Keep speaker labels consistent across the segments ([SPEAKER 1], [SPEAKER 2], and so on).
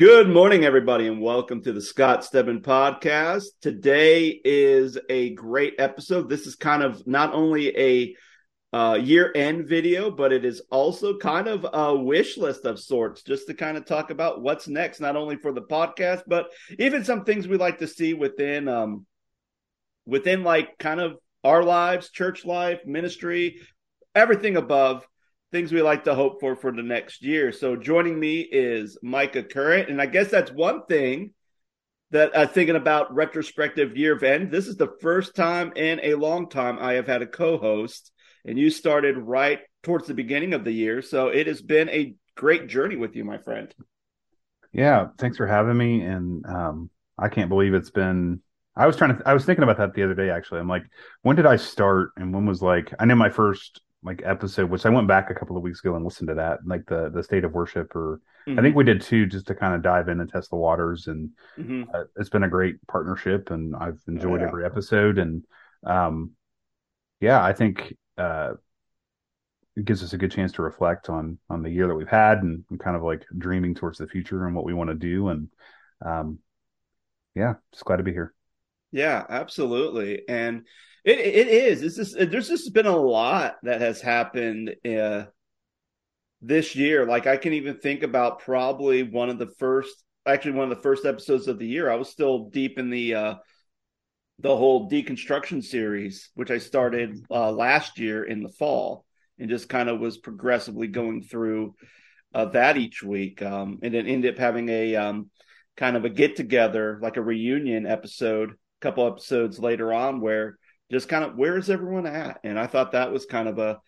[SPEAKER 1] Good morning, everybody, and welcome to the Scott Stedman podcast. Today is a great episode. This is kind of not only a uh, year end video, but it is also kind of a wish list of sorts, just to kind of talk about what's next, not only for the podcast, but even some things we like to see within, um, within like kind of our lives, church life, ministry, everything above things we like to hope for for the next year. So joining me is Micah Current, and I guess that's one thing that uh, thinking about retrospective year of end. This is the first time in a long time I have had a co-host, and you started right towards the beginning of the year, so it has been a great journey with you, my friend.
[SPEAKER 2] Yeah, thanks for having me, and um, I can't believe it's been. I was trying to. I was thinking about that the other day. Actually, I'm like, when did I start, and when was like? I know my first like episode, which I went back a couple of weeks ago and listened to that, like the the state of worship, or mm-hmm. I think we did two, just to kind of dive in and test the waters. And mm-hmm. uh, it's been a great partnership, and I've enjoyed oh, yeah. every episode. And um, yeah, I think uh, it gives us a good chance to reflect on on the year that we've had, and, and kind of like dreaming towards the future and what we want to do. And um, yeah, just glad to be here.
[SPEAKER 1] Yeah, absolutely. And it it is. It's just there's just been a lot that has happened uh, this year. Like I can even think about probably one of the first, actually one of the first episodes of the year. I was still deep in the uh, the whole deconstruction series, which I started uh, last year in the fall, and just kind of was progressively going through uh, that each week, um, and then ended up having a um, kind of a get together, like a reunion episode, a couple episodes later on, where just kind of where is everyone at? And I thought that was kind of a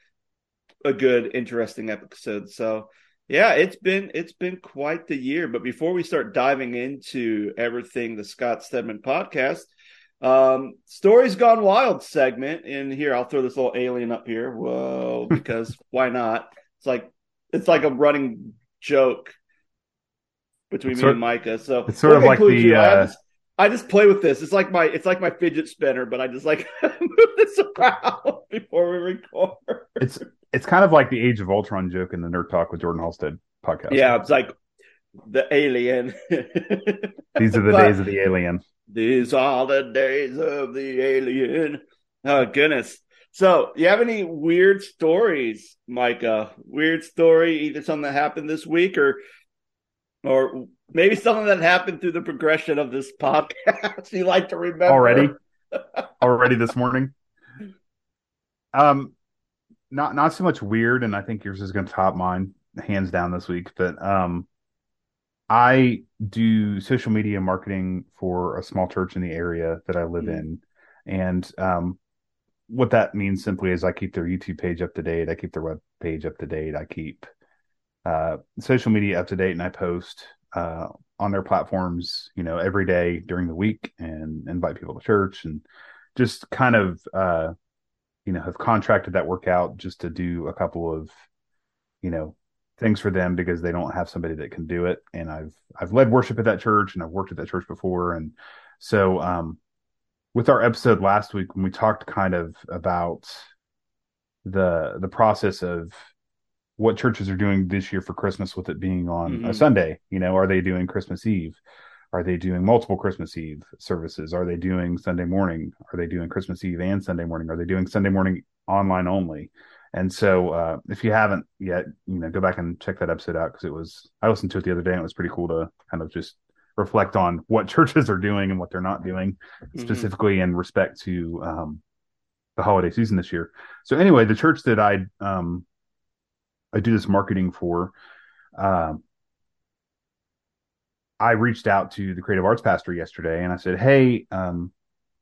[SPEAKER 1] a good, interesting episode. So yeah, it's been it's been quite the year. But before we start diving into everything the Scott Stedman podcast, um, stories gone wild segment. And here I'll throw this little alien up here. Whoa, because why not? It's like it's like a running joke between it's me sort, and Micah. So
[SPEAKER 2] it's sort of like the uh,
[SPEAKER 1] I just play with this. It's like my it's like my fidget spinner, but I just like move this around before we record.
[SPEAKER 2] It's it's kind of like the Age of Ultron joke in the Nerd Talk with Jordan Halstead podcast.
[SPEAKER 1] Yeah, it's like the alien.
[SPEAKER 2] These are the but, days of the alien.
[SPEAKER 1] These are the days of the alien. Oh goodness. So, you have any weird stories, Micah? Weird story, either something that happened this week or or maybe something that happened through the progression of this podcast. You like to remember.
[SPEAKER 2] Already? Already this morning? Um not not so much weird and i think yours is going to top mine hands down this week but um i do social media marketing for a small church in the area that i live mm-hmm. in. And um what that means simply is i keep their youtube page up to date i keep their web page up to date i keep uh, social media up to date and I post uh, on their platforms, you know, every day during the week and invite people to church and just kind of, uh, you know, have contracted that work out just to do a couple of, you know, things for them because they don't have somebody that can do it. And I've, I've led worship at that church and I've worked at that church before. And so, um, with our episode last week, when we talked kind of about the, the process of, what churches are doing this year for Christmas with it being on mm-hmm. a Sunday. You know, are they doing Christmas Eve? Are they doing multiple Christmas Eve services? Are they doing Sunday morning? Are they doing Christmas Eve and Sunday morning? Are they doing Sunday morning online only? And so, uh, if you haven't yet, you know, go back and check that episode out because it was I listened to it the other day and it was pretty cool to kind of just reflect on what churches are doing and what they're not doing, mm-hmm. specifically in respect to um, the holiday season this year. So anyway, the church that I um, I do this marketing for. Um, I reached out to the creative arts pastor yesterday and I said, Hey, um,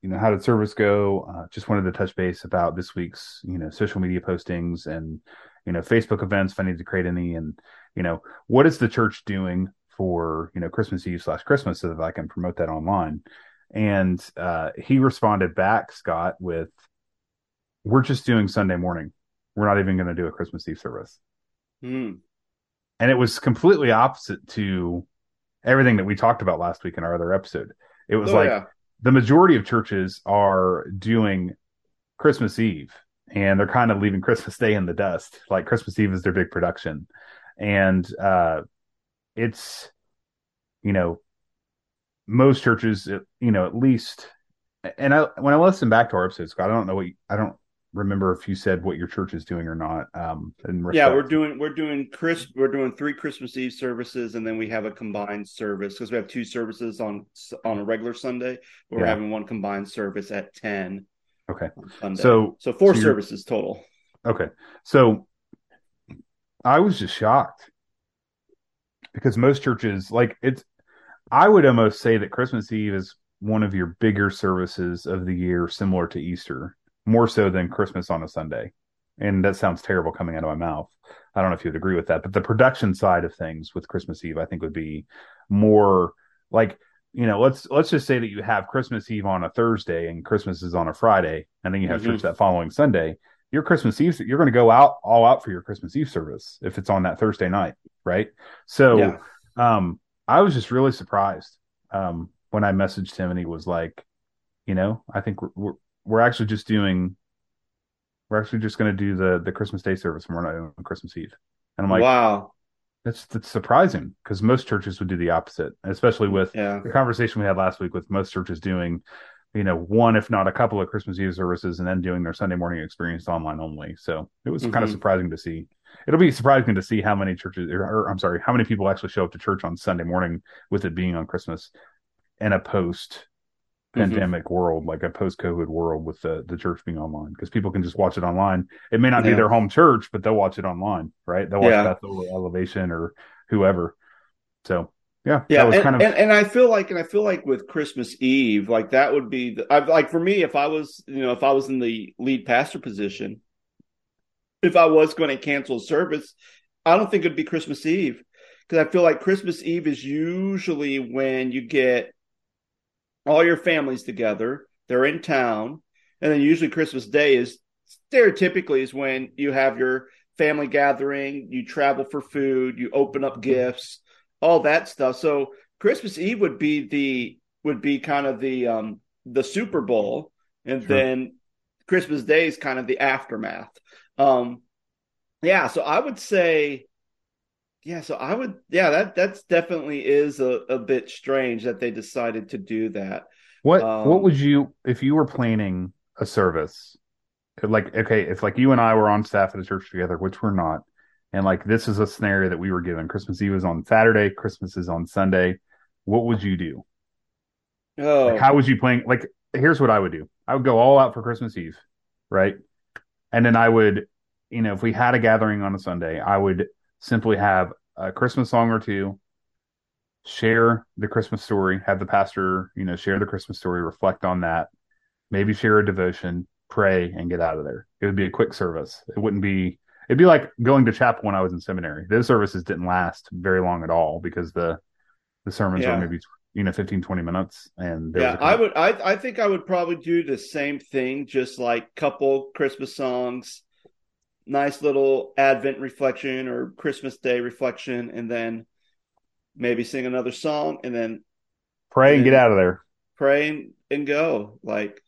[SPEAKER 2] you know, how did service go? Uh, just wanted to touch base about this week's, you know, social media postings and, you know, Facebook events, if I need to create any. And, you know, what is the church doing for, you know, Christmas Eve slash Christmas so that I can promote that online? And uh, he responded back, Scott, with, We're just doing Sunday morning. We're not even going to do a Christmas Eve service. Mm. And it was completely opposite to everything that we talked about last week in our other episode. It was oh, like yeah. the majority of churches are doing Christmas Eve and they're kind of leaving Christmas Day in the dust. Like Christmas Eve is their big production. And uh, it's you know, most churches, you know, at least, and I when I listen back to our episodes, Scott, I don't know what you, I don't remember if you said what your church is doing or not. Um,
[SPEAKER 1] yeah, we're doing we're doing Chris we're doing three Christmas Eve services, and then we have a combined service because we have two services on on a regular Sunday. We're yeah. having one combined service at ten.
[SPEAKER 2] Okay, so
[SPEAKER 1] so four so services total.
[SPEAKER 2] Okay, so I was just shocked because most churches like it's. I would almost say that Christmas Eve is one of your bigger services of the year, similar to Easter more so than Christmas on a Sunday. And that sounds terrible coming out of my mouth. I don't know if you would agree with that, but the production side of things with Christmas Eve, I think would be more like, you know, let's let's just say that you have Christmas Eve on a Thursday and Christmas is on a Friday, and then you have mm-hmm. church that following Sunday. Your Christmas Eve, you're going to go out all out for your Christmas Eve service if it's on that Thursday night, right? So, yeah. um, I was just really surprised um, when I messaged him and he was like, you know, I think we're, we're we're actually just doing we're actually just going to do the the Christmas Day service and we're not doing Christmas Eve. And I'm like,
[SPEAKER 1] wow,
[SPEAKER 2] that's that's surprising because most churches would do the opposite, especially with yeah. the conversation we had last week with most churches doing, you know, one if not a couple of Christmas Eve services and then doing their Sunday morning experience online only. So it was mm-hmm. kind of surprising to see. It'll be surprising to see how many churches, or, or I'm sorry, how many people actually show up to church on Sunday morning with it being on Christmas, and a post. Pandemic mm-hmm. world, like a post COVID world with the, the church being online because people can just watch it online. It may not yeah. be their home church, but they'll watch it online, right? They'll watch yeah. Bethel Elevation or whoever. So yeah,
[SPEAKER 1] yeah, and, kind of... and, and I feel like, and I feel like with Christmas Eve, like that would be, the, I've, like for me, if I was, you know, if I was in the lead pastor position, if I was going to cancel service, I don't think it'd be Christmas Eve because I feel like Christmas Eve is usually when you get all your families together. They're in town. And then usually Christmas Day is stereotypically is when you have your family gathering, you travel for food, you open up gifts, all that stuff. So Christmas Eve would be the would be kind of the um the Super Bowl and sure. then Christmas Day is kind of the aftermath. Um yeah, so I would say yeah, so I would, yeah, that that's definitely is a, a bit strange that they decided to do that.
[SPEAKER 2] What um, what would you if you were planning a service? Like, okay, if like you and I were on staff at a church together, which we're not, and like this is a scenario that we were given. Christmas Eve is on Saturday, Christmas is on Sunday. What would you do? Oh, like, how would you plan? Like, here's what I would do. I would go all out for Christmas Eve, right? And then I would, you know, if we had a gathering on a Sunday, I would simply have a Christmas song or two, share the Christmas story, have the pastor, you know, share the Christmas story, reflect on that, maybe share a devotion, pray, and get out of there. It would be a quick service. It wouldn't be, it'd be like going to chapel when I was in seminary. Those services didn't last very long at all because the, the sermons yeah. were maybe you know 15 20 minutes and
[SPEAKER 1] yeah i would I, I think i would probably do the same thing just like couple christmas songs nice little Advent reflection or Christmas Day reflection, and then maybe sing another song, and then
[SPEAKER 2] pray and, and get out of there.
[SPEAKER 1] Pray and, and go. Like,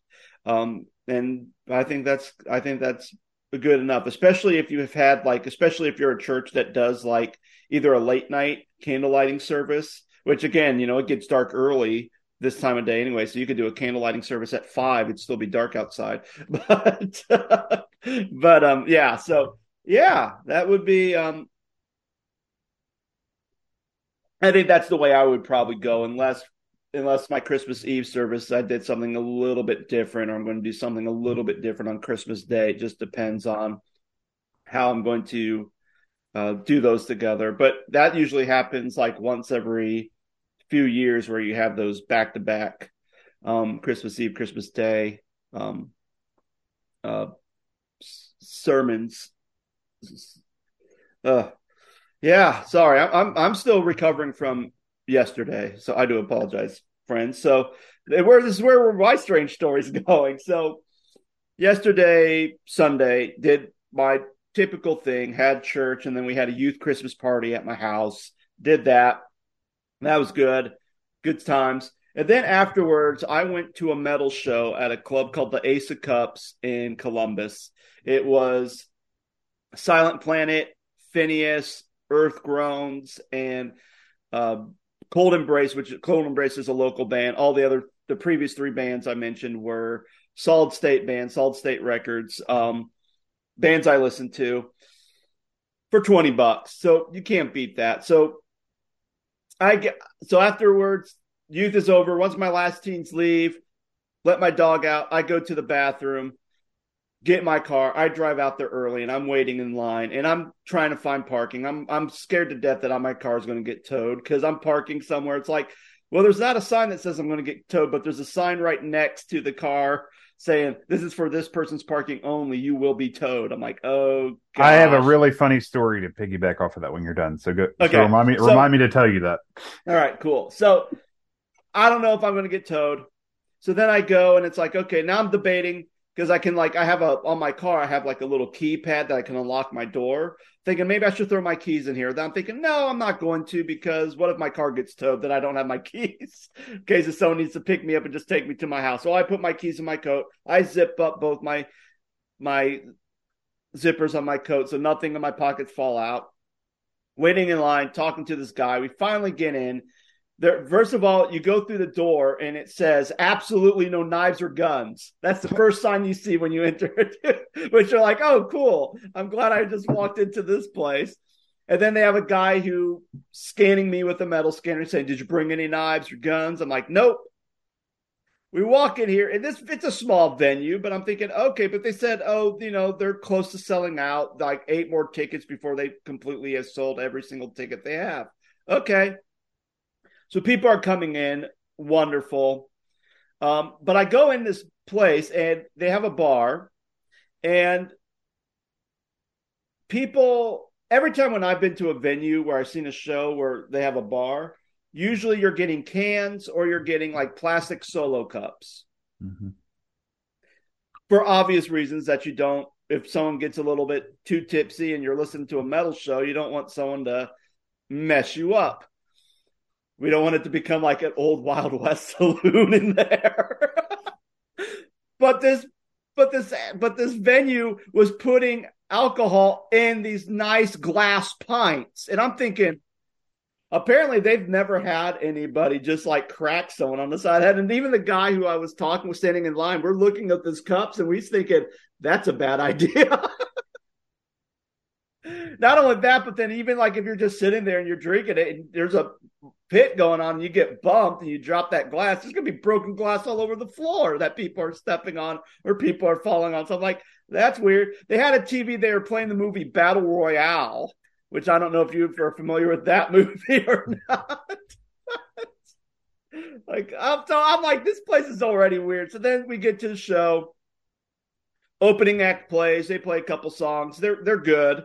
[SPEAKER 1] um, and I think that's I think that's good enough, especially if you have had like, especially if you're a church that does like either a late night candle lighting service, which again, you know, it gets dark early this time of day anyway. So you could do a candle lighting service at five; it'd still be dark outside. But but um, yeah. So yeah, that would be um. I think that's the way I would probably go, unless unless my Christmas Eve service I did something a little bit different, or I'm going to do something a little bit different on Christmas Day. It just depends on how I'm going to uh, do those together. But that usually happens like once every few years where you have those back to back Christmas Eve, Christmas Day um, uh, sermons. Uh, yeah, sorry, I'm I'm still recovering from yesterday, so I do apologize, friends. So where this is where my strange stories going. So yesterday, Sunday, did my typical thing, had church, and then we had a youth Christmas party at my house. Did that. That was good. Good times. And then afterwards, I went to a metal show at a club called the Ace of Cups in Columbus. It was Silent Planet, Phineas, Earth Groans, and uh, Cold Embrace, which Cold Embrace is a local band. All the other the previous three bands I mentioned were Solid State bands, Solid State Records, um, bands I listened to for 20 bucks. So you can't beat that. So I get so afterwards, youth is over. Once my last teens leave, let my dog out. I go to the bathroom, get my car. I drive out there early and I'm waiting in line and I'm trying to find parking. I'm I'm scared to death that my car is going to get towed because I'm parking somewhere. It's like, well, there's not a sign that says I'm going to get towed, but there's a sign right next to the car saying this is for this person's parking only. You will be towed. I'm like, oh. Gosh.
[SPEAKER 2] I have a really funny story to piggyback off of that when you're done. So go. Okay. So remind me. So, remind me to tell you that.
[SPEAKER 1] All right. Cool. So I don't know if I'm going to get towed. So then I go and it's like, okay, now I'm debating because I can like I have a on my car I have like a little keypad that I can unlock my door. Thinking maybe I should throw my keys in here. Then I'm thinking no, I'm not going to because what if my car gets towed? Then I don't have my keys in case if someone needs to pick me up and just take me to my house. So I put my keys in my coat. I zip up both my my zippers on my coat so nothing in my pockets fall out. Waiting in line, talking to this guy. We finally get in there, first of all, you go through the door and it says absolutely no knives or guns. That's the first sign you see when you enter, which you're like, oh, cool. I'm glad I just walked into this place. And then they have a guy who scanning me with a metal scanner saying, Did you bring any knives or guns? I'm like, Nope. We walk in here, and this it's a small venue, but I'm thinking, okay, but they said, oh, you know, they're close to selling out, like eight more tickets before they completely have sold every single ticket they have. Okay. So people are coming in, wonderful. Um, but I go in this place and they have a bar, and people every time when I've been to a venue where I've seen a show where they have a bar, usually you're getting cans or you're getting like plastic solo cups. Mm-hmm. For obvious reasons that you don't, if someone gets a little bit too tipsy and you're listening to a metal show, you don't want someone to mess you up. We don't want it to become like an old Wild West saloon in there. but this but this but this venue was putting alcohol in these nice glass pints. And I'm thinking, apparently they've never had anybody just like crack someone on the side head. And even the guy who I was talking with standing in line. We're looking at these cups and we're thinking, that's a bad idea. Not only that, but then even like if you're just sitting there and you're drinking it, and there's a pit going on and you get bumped and you drop that glass, there's gonna be broken glass all over the floor that people are stepping on or people are falling on. So I'm like, that's weird. They had a TV, they were playing the movie Battle Royale, which I don't know if you are familiar with that movie or not. like I'm so I'm like, this place is already weird. So then we get to the show. Opening act plays, they play a couple songs. They're they're good.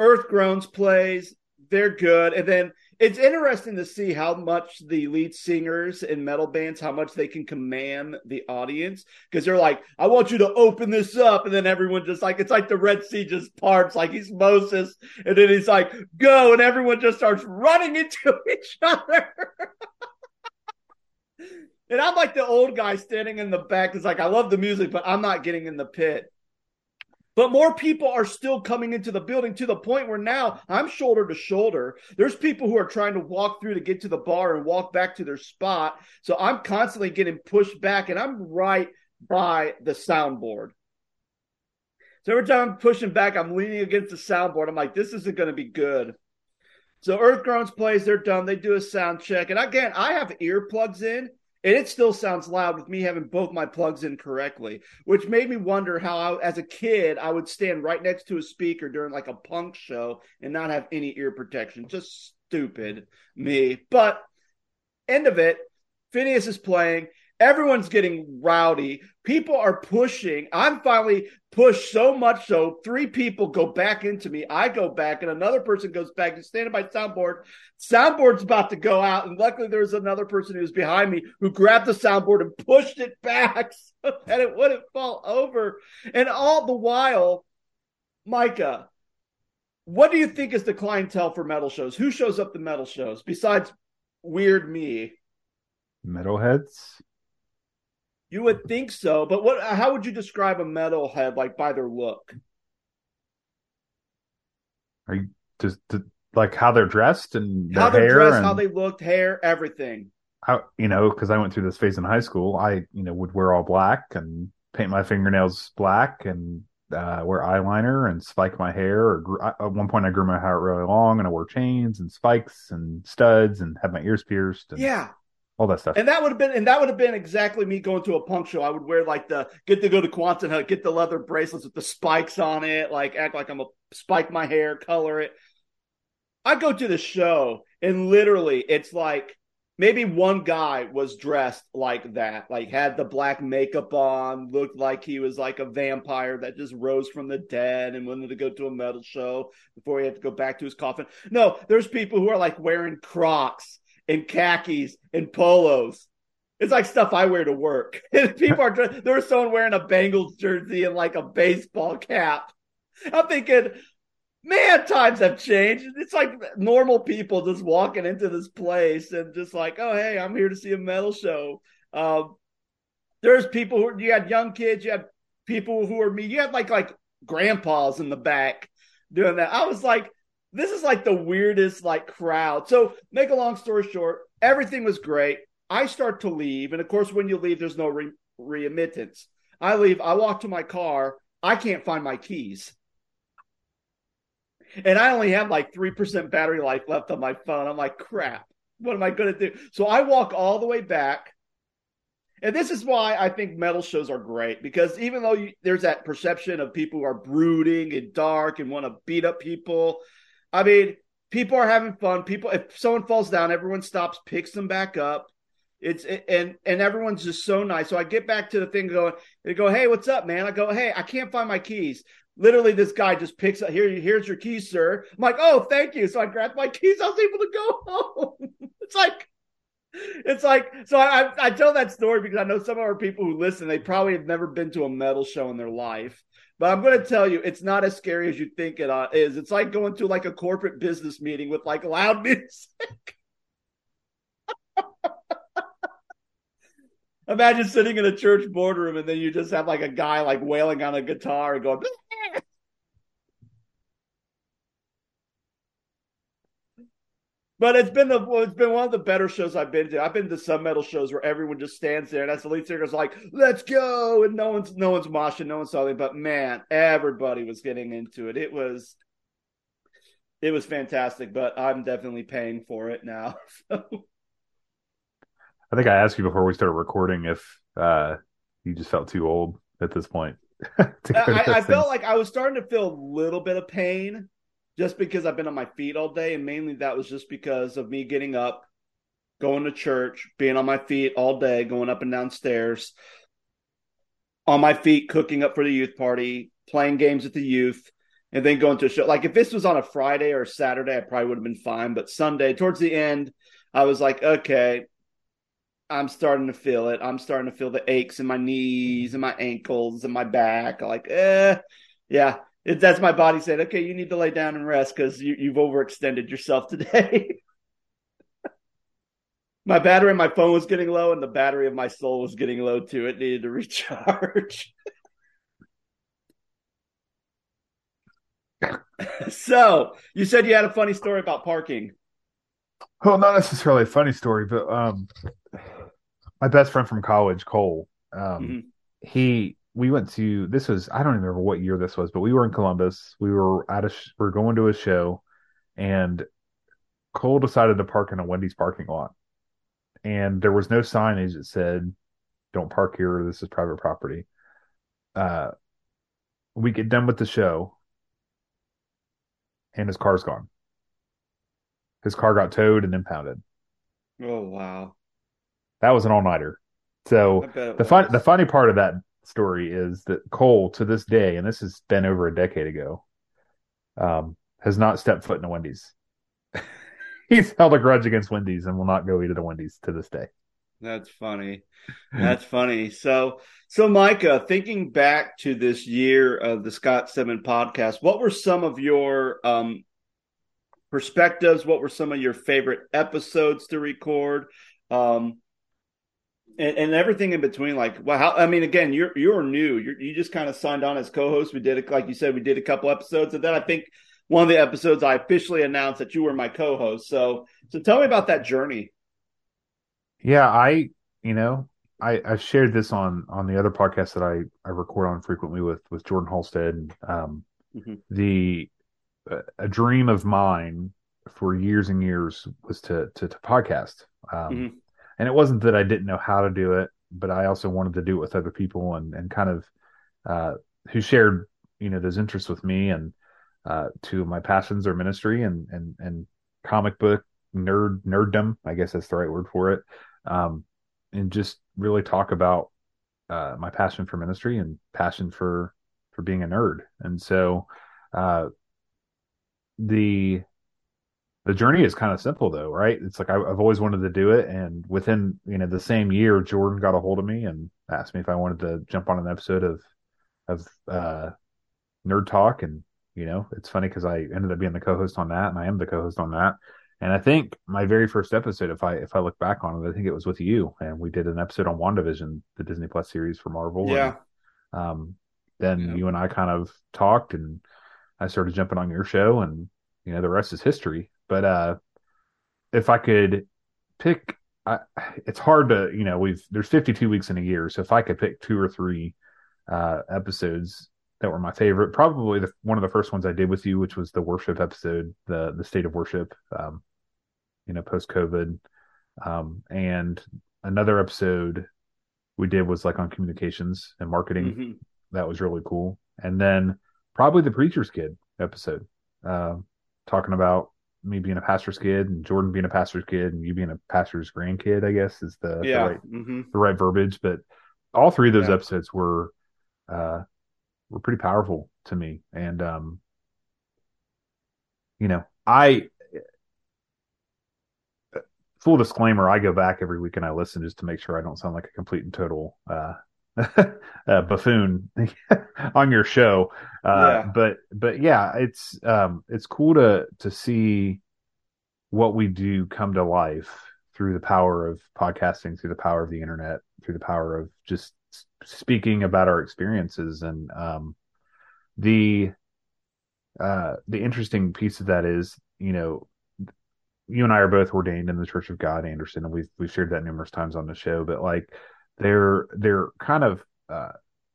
[SPEAKER 1] Earth Groans plays, they're good. And then it's interesting to see how much the lead singers in metal bands how much they can command the audience. Because they're like i want you to open this up. And then everyone just like it's like the red sea just parts like he's moses. And then he's like go. And everyone just starts running into each other. And i'm like the old guy standing in the back. It's like i love the music but i'm not getting in the pit but more people are still coming into the building to the point where now I'm shoulder to shoulder. There's people who are trying to walk through to get to the bar and walk back to their spot. So I'm constantly getting pushed back and I'm right by the soundboard. So every time I'm pushing back, I'm leaning against the soundboard. I'm like, this isn't going to be good. So Earth Groans plays, they're done. They do a sound check. And again, I have earplugs in and it still sounds loud with me having both my plugs in correctly, which made me wonder how, I, as a kid, I would stand right next to a speaker during like a punk show and not have any ear protection. Just stupid me. But end of it, Phineas is playing. Everyone's getting rowdy. People are pushing. I'm finally pushed so much so three people go back into me. I go back, and another person goes back. He's standing by soundboard. Soundboard's about to go out, and luckily there's another person who's behind me who grabbed the soundboard and pushed it back so that it wouldn't fall over. And all the while, Micah, what do you think is the clientele for metal shows? Who shows up the metal shows besides weird me?
[SPEAKER 2] Metalheads.
[SPEAKER 1] You would think so, but what? How would you describe a metalhead like by their look?
[SPEAKER 2] Are you does like how they're dressed and
[SPEAKER 1] how they're
[SPEAKER 2] hair
[SPEAKER 1] dressed,
[SPEAKER 2] and
[SPEAKER 1] how they looked, hair, everything.
[SPEAKER 2] how you know because I went through this phase in high school. I you know would wear all black and paint my fingernails black and uh, wear eyeliner and spike my hair. Or gr- at one point, I grew my hair really long and I wore chains and spikes and studs and had my ears pierced. And
[SPEAKER 1] Yeah.
[SPEAKER 2] All that stuff.
[SPEAKER 1] And that would have been and that would have been exactly me going to a punk show. I would wear like the get to go to Quantum Hut, get the leather bracelets with the spikes on it, like act like I'm a spike my hair, color it. I go to the show and literally it's like maybe one guy was dressed like that, like had the black makeup on, looked like he was like a vampire that just rose from the dead and wanted to go to a metal show before he had to go back to his coffin. No, there's people who are like wearing Crocs and khakis and polos. It's like stuff I wear to work. People are there was someone wearing a Bengals jersey and like a baseball cap. I'm thinking, man, times have changed. It's like normal people just walking into this place and just like, oh hey, I'm here to see a metal show. Um, there's people who you had young kids, you had people who are me, you had like like grandpas in the back doing that. I was like, this is like the weirdest like crowd. So make a long story short, everything was great. I start to leave, and of course, when you leave, there's no re- readmittance. I leave. I walk to my car. I can't find my keys, and I only have like three percent battery life left on my phone. I'm like, crap. What am I going to do? So I walk all the way back. And this is why I think metal shows are great because even though you, there's that perception of people who are brooding and dark and want to beat up people, I mean, people are having fun. People, if someone falls down, everyone stops, picks them back up. It's and and everyone's just so nice. So I get back to the thing going. They go, "Hey, what's up, man?" I go, "Hey, I can't find my keys." Literally, this guy just picks up here. Here's your keys, sir. I'm like, "Oh, thank you." So I grabbed my keys. I was able to go home. it's like it's like so I, I tell that story because I know some of our people who listen, they probably have never been to a metal show in their life. But I'm going to tell you, it's not as scary as you think it uh. It's like going to like a corporate business meeting with like loud music. Imagine sitting in a church boardroom and then you just have like a guy like wailing on a guitar and going. But it's been the it's been one of the better shows I've been to. I've been to some metal shows where everyone just stands there and as the lead singer's like, "Let's go," and no one's no one's moshing, no one's something. But man, everybody was getting into it. It was it was fantastic. But I'm definitely paying for it now. So.
[SPEAKER 2] I think I asked you before we started recording if uh, you just felt too old at this point. to go to
[SPEAKER 1] I, I felt like I was starting to feel a little bit of pain just because I've been on my feet all day, and mainly that was just because of me getting up, going to church, being on my feet all day, going up and down stairs, on my feet, cooking up for the youth party, playing games with the youth, and then going to a show. Like if this was on a Friday or a Saturday, I probably would have been fine. But Sunday, towards the end, I was like, okay, I'm starting to feel it. I'm starting to feel the aches in my knees and my ankles and my back. Like, eh, yeah. It, that's my body saying, okay, you need to lay down and rest because you, you've overextended yourself today. my battery on my phone was getting low, and the battery of my soul was getting low too. It needed to recharge. so, you said you had a funny story about parking.
[SPEAKER 2] Well, not necessarily a funny story, but um, my best friend from college, Cole, um,
[SPEAKER 1] Mhm.
[SPEAKER 2] he we went to this was I don't even remember what year this was, but we were in Columbus. We were at a sh- we are going to a show, and Cole decided to park in a Wendy's parking lot, and there was no signage that said "Don't park here. This is private property." Uh, we get done with the show, and his car's gone. His car got towed and impounded.
[SPEAKER 1] Oh wow!
[SPEAKER 2] That was an all nighter. So the fun the funny part of that story is that Cole to this day, and this has been over a decade ago, um, has not stepped foot in a Wendy's. He's held a grudge against Wendy's and will not go eat at a Wendy's to this day.
[SPEAKER 1] That's funny. That's funny. So, so Micah, thinking back to this year of the Scott Stedman podcast, what were some of your um, perspectives? What were some of your favorite episodes to record? Um, and, and everything in between, like, well, how, I mean, again, you're you're new. You're, you just kind of signed on as co-host. We did it, like you said, we did a couple episodes, and then I think one of the episodes I officially announced that you were my co-host. So, so tell me about that journey.
[SPEAKER 2] Yeah, I, you know, I, I shared this on on the other podcast that I I record on frequently with with Jordan Halstead. Um, mm-hmm. the a dream of mine for years and years was to to, to podcast. Um, mm-hmm. And it wasn't that I didn't know how to do it, but I also wanted to do it with other people and and kind of uh, who shared you know those interests with me and uh, to my passions or ministry and and and comic book nerd nerddom. I guess that's the right word for it. Um, and just really talk about uh, my passion for ministry and passion for for being a nerd. And so uh, the the journey is kind of simple though, right? It's like I, have always wanted to do it, and within you know the same year, Jordan got a hold of me and asked me if I wanted to jump on an episode of of uh, Nerd Talk, and you know it's funny because I ended up being the co-host on that, and I am the co-host on that. And I think my very first episode, if I if I look back on it, I think it was with you, and we did an episode on WandaVision, the Disney Plus series for Marvel.
[SPEAKER 1] Yeah.
[SPEAKER 2] And, um, then yeah. you and I kind of talked, and I started jumping on your show, and you know the rest is history. But uh, if I could pick, I, it's hard to you know we've there's 52 weeks in a year, so if I could pick two or three uh, episodes that were my favorite, probably the, one of the first ones I did with you, which was the worship episode, the the state of worship. Um, you know, post COVID. Um, and another episode we did was like on communications and marketing. Mm-hmm. That was really cool. And then probably the preacher's kid episode, uh, talking about me being a pastor's kid and Jordan being a pastor's kid and you being a pastor's grandkid, I guess is the,
[SPEAKER 1] yeah.
[SPEAKER 2] the right,
[SPEAKER 1] mm-hmm.
[SPEAKER 2] the right verbiage. But all three of those yeah. episodes were, uh, were pretty powerful to me. And, um, you know, I, full disclaimer, I go back every week and I listen just to make sure I don't sound like a complete and total uh, uh, buffoon on your show. Uh, yeah. But but yeah, it's um, it's cool to to see what we do come to life through the power of podcasting, through the power of the internet, through the power of just speaking about our experiences and um, the uh, the interesting piece of that is you know you and I are both ordained in the Church of God, Anderson, and we've we've shared that numerous times on the show. But like, they're they're kind of uh,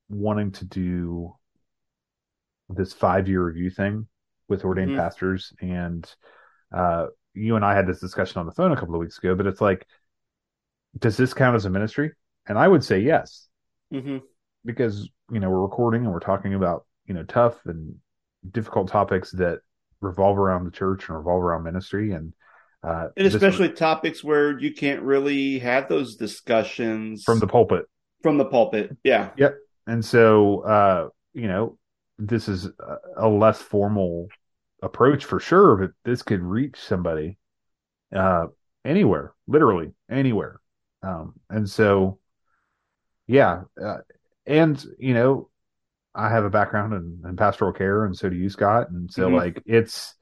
[SPEAKER 2] wanting to do this five year review thing with ordained mm-hmm. pastors, and uh, you and I had this discussion on the phone a couple of weeks ago. But it's like, does this count as a ministry? And I would say yes,
[SPEAKER 1] mm-hmm.
[SPEAKER 2] because you know we're recording and we're talking about you know tough and difficult topics that revolve around the church and revolve around ministry and
[SPEAKER 1] uh, and especially topics where you can't really have those discussions
[SPEAKER 2] from the pulpit.
[SPEAKER 1] From the pulpit, yeah.
[SPEAKER 2] Yep. And so, uh, you know, this is a, a less formal approach for sure, but this could reach somebody uh, anywhere, literally anywhere. Um, and so, yeah, uh, and you know, I have a background in, in, pastoral care, and so do you, Scott. And so, mm-hmm. like, it's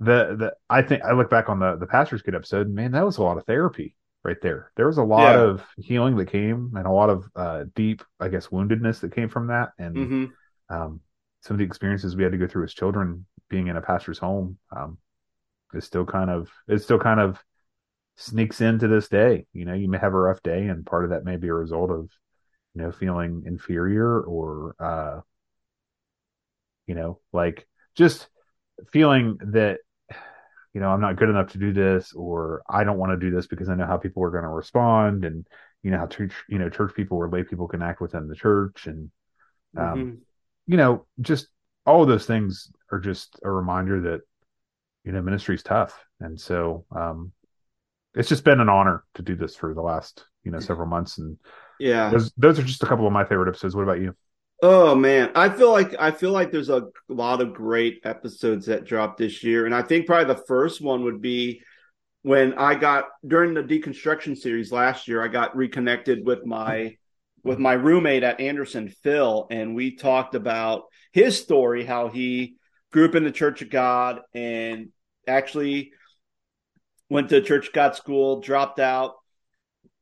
[SPEAKER 2] the the I think I look back on the the pastor's kid episode, man, that was a lot of therapy right there. There was a lot yeah. of healing that came and a lot of uh, deep, I guess, woundedness that came from that, and
[SPEAKER 1] mm-hmm.
[SPEAKER 2] um, some of the experiences we had to go through as children, being in a pastor's home, um, is still kind of it still kind of sneaks into this day. You know, you may have a rough day, and part of that may be a result of you know feeling inferior or uh, you know like just feeling that you know, I'm not good enough to do this, or I don't want to do this because I know how people are going to respond, and you know how church, you know, church people or lay people can act within the church, and um, mm-hmm. you know, just all of those things are just a reminder that you know ministry is tough, and so um, it's just been an honor to do this for the last you know several months, and
[SPEAKER 1] yeah,
[SPEAKER 2] those those are just a couple of my favorite episodes. What about you?
[SPEAKER 1] Oh man, I feel like I feel like there's a lot of great episodes that dropped this year, and I think probably the first one would be when I got during the deconstruction series last year. I got reconnected with my with my roommate at Anderson, Phil, and we talked about his story, how he grew up in the Church of God and actually went to Church of God school, dropped out,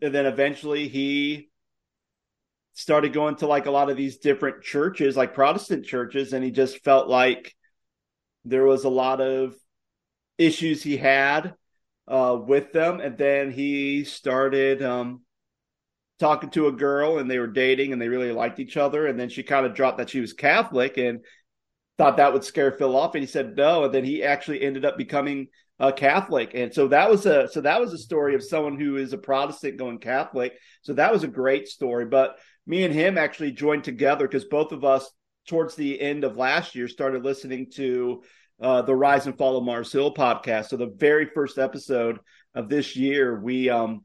[SPEAKER 1] and then eventually he started going to like a lot of these different churches, like Protestant churches, and he just felt like there was a lot of issues he had uh, with them, and then he started um, talking to a girl, and they were dating, and they really liked each other, and then she kind of dropped that she was Catholic, and thought that would scare Phil off, and he said no, and then he actually ended up becoming a Catholic, and so that was a so that was a story of someone who is a Protestant going Catholic. So that was a great story. But me and him actually joined together because both of us towards the end of last year started listening to uh, the Rise and Fall of Mars Hill podcast. So the very first episode of this year, we um,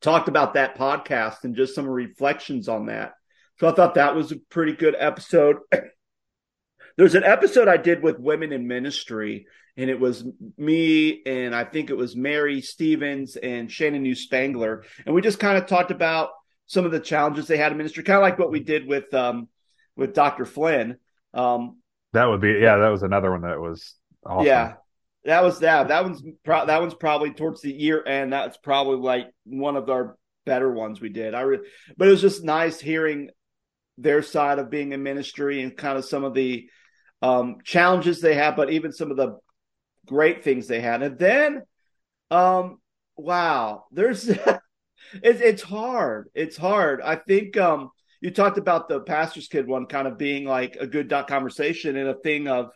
[SPEAKER 1] talked about that podcast and just some reflections on that. So I thought that was a pretty good episode. There's an episode I did with women in ministry, and it was me and I think it was Mary Stevens and Shannon New Spangler, and we just kind of talked about some of the challenges they had in ministry, kind of like what we did with um, with Dr. Flynn. Um,
[SPEAKER 2] that would be yeah, that was another one that was awesome.
[SPEAKER 1] Yeah. That was that. That one's pro- that one's probably towards the year end. That's probably like one of our better ones we did. I re- but it was just nice hearing their side of being in ministry and kind of some of the um, challenges they have, but even some of the great things they had. And then, um, wow, there's it's it's hard. It's hard. I think um, you talked about the pastor's kid one kind of being like a good conversation and a thing of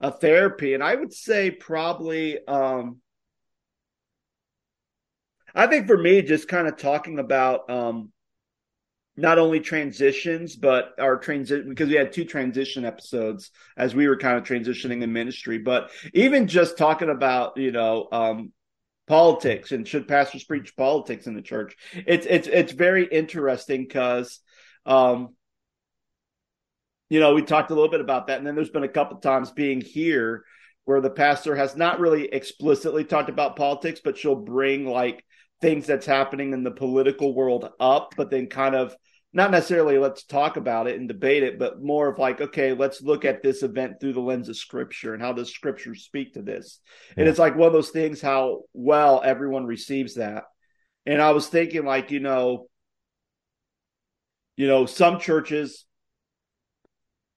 [SPEAKER 1] a therapy, and I would say probably. Um, I think for me, just kind of talking about um, not only transitions, but our transit because we had two transition episodes as we were kind of transitioning in ministry. But even just talking about, you know, um, politics and should pastors preach politics in the church, it's it's it's very interesting because, um, you know, we talked a little bit about that, and then there's been a couple times being here where the pastor has not really explicitly talked about politics, but she'll bring like things that's happening in the political world up, but then kind of not necessarily let's talk about it and debate it, but more of like, okay, let's look at this event through the lens of scripture and how does scripture speak to this? Yeah. And it's like one of those things how well everyone receives that. And I was thinking like, you know, you know, some churches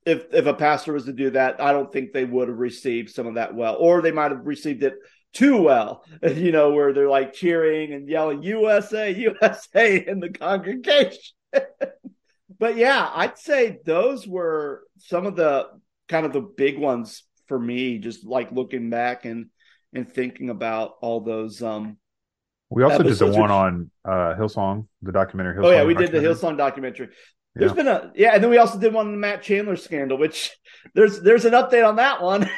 [SPEAKER 1] if if a pastor was to do that, I don't think they would have received some of that well, or they might have received it too well, you know, where they're like cheering and yelling USA, USA in the congregation. but yeah, I'd say those were some of the kind of the big ones for me, just like looking back and and thinking about all those um
[SPEAKER 2] we also did the one on uh Hillsong, the documentary
[SPEAKER 1] Hillsong. Oh yeah, we did the Hillsong documentary. There's yeah. been a yeah, and then we also did one on the Matt Chandler scandal, which there's there's an update on that one.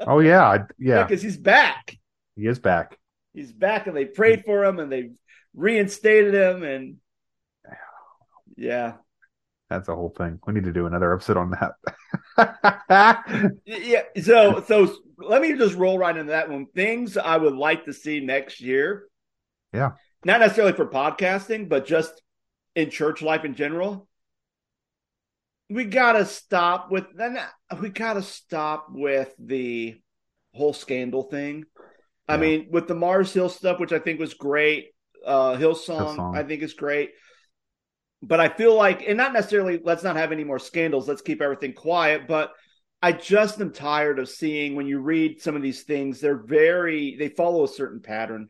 [SPEAKER 2] oh yeah, yeah,
[SPEAKER 1] because yeah, he's back.
[SPEAKER 2] He is back.
[SPEAKER 1] He's back, and they prayed for him, and they reinstated him, and yeah,
[SPEAKER 2] that's a whole thing. We need to do another episode on that.
[SPEAKER 1] yeah. So, so let me just roll right into that one. Things I would like to see next year.
[SPEAKER 2] Yeah.
[SPEAKER 1] Not necessarily for podcasting, but just in church life in general. We gotta stop with then. We gotta stop with the whole scandal thing. Yeah. I mean, with the Mars Hill stuff, which I think was great. Uh, Hillsong, Hillsong, I think is great. But I feel like, and not necessarily, let's not have any more scandals. Let's keep everything quiet. But I just am tired of seeing when you read some of these things, they're very, they follow a certain pattern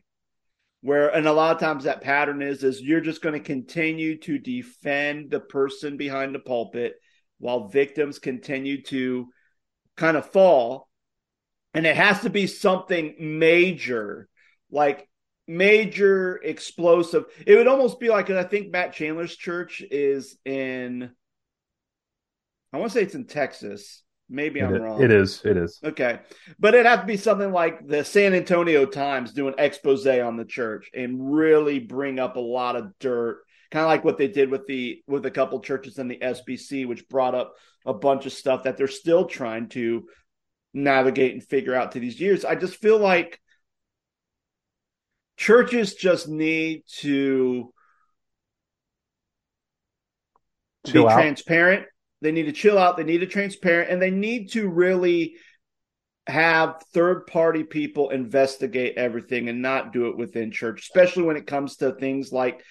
[SPEAKER 1] where, and a lot of times that pattern is, is you're just going to continue to defend the person behind the pulpit while victims continue to kind of fall. And it has to be something major, like major explosive. It would almost be like I think Matt Chandler's church is in. I want to say it's in Texas. Maybe I'm wrong.
[SPEAKER 2] It is. It is.
[SPEAKER 1] Okay. But it'd have to be something like the San Antonio Times do an expose on the church and really bring up a lot of dirt. Kind of like what they did with the with a couple churches in the SBC, which brought up a bunch of stuff that they're still trying to navigate and figure out to these years. I just feel like churches just need to chill be out. transparent. They need to chill out. They need to transparent, and they need to really have third party people investigate everything and not do it within church, especially when it comes to things like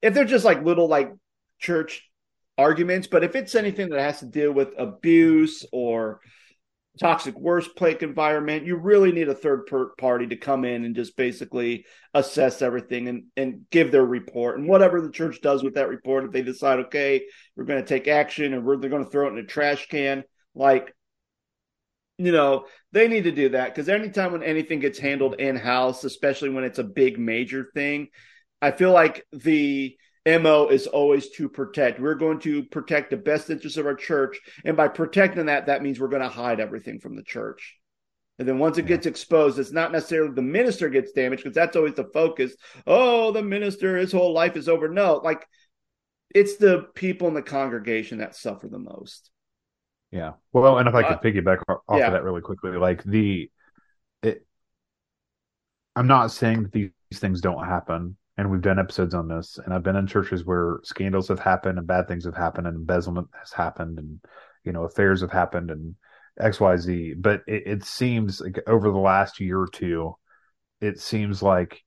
[SPEAKER 1] if they're just like little like church arguments, but if it's anything that has to deal with abuse or toxic workplace environment, you really need a third party to come in and just basically assess everything and, and give their report. And whatever the church does with that report, if they decide, okay, we're going to take action and we're, they're going to throw it in a trash can, like, you know, they need to do that because anytime when anything gets handled in house, especially when it's a big major thing, I feel like the MO is always to protect. We're going to protect the best interests of our church. And by protecting that, that means we're going to hide everything from the church. And then once it gets exposed, it's not necessarily the minister gets damaged because that's always the focus. Oh, the minister, his whole life is over. No, like it's the people in the congregation that suffer the most.
[SPEAKER 2] Yeah. Well, and if I could uh, piggyback off yeah. of that really quickly, like the, it, I'm not saying that these things don't happen and we've done episodes on this and i've been in churches where scandals have happened and bad things have happened and embezzlement has happened and you know affairs have happened and xyz but it, it seems like over the last year or two it seems like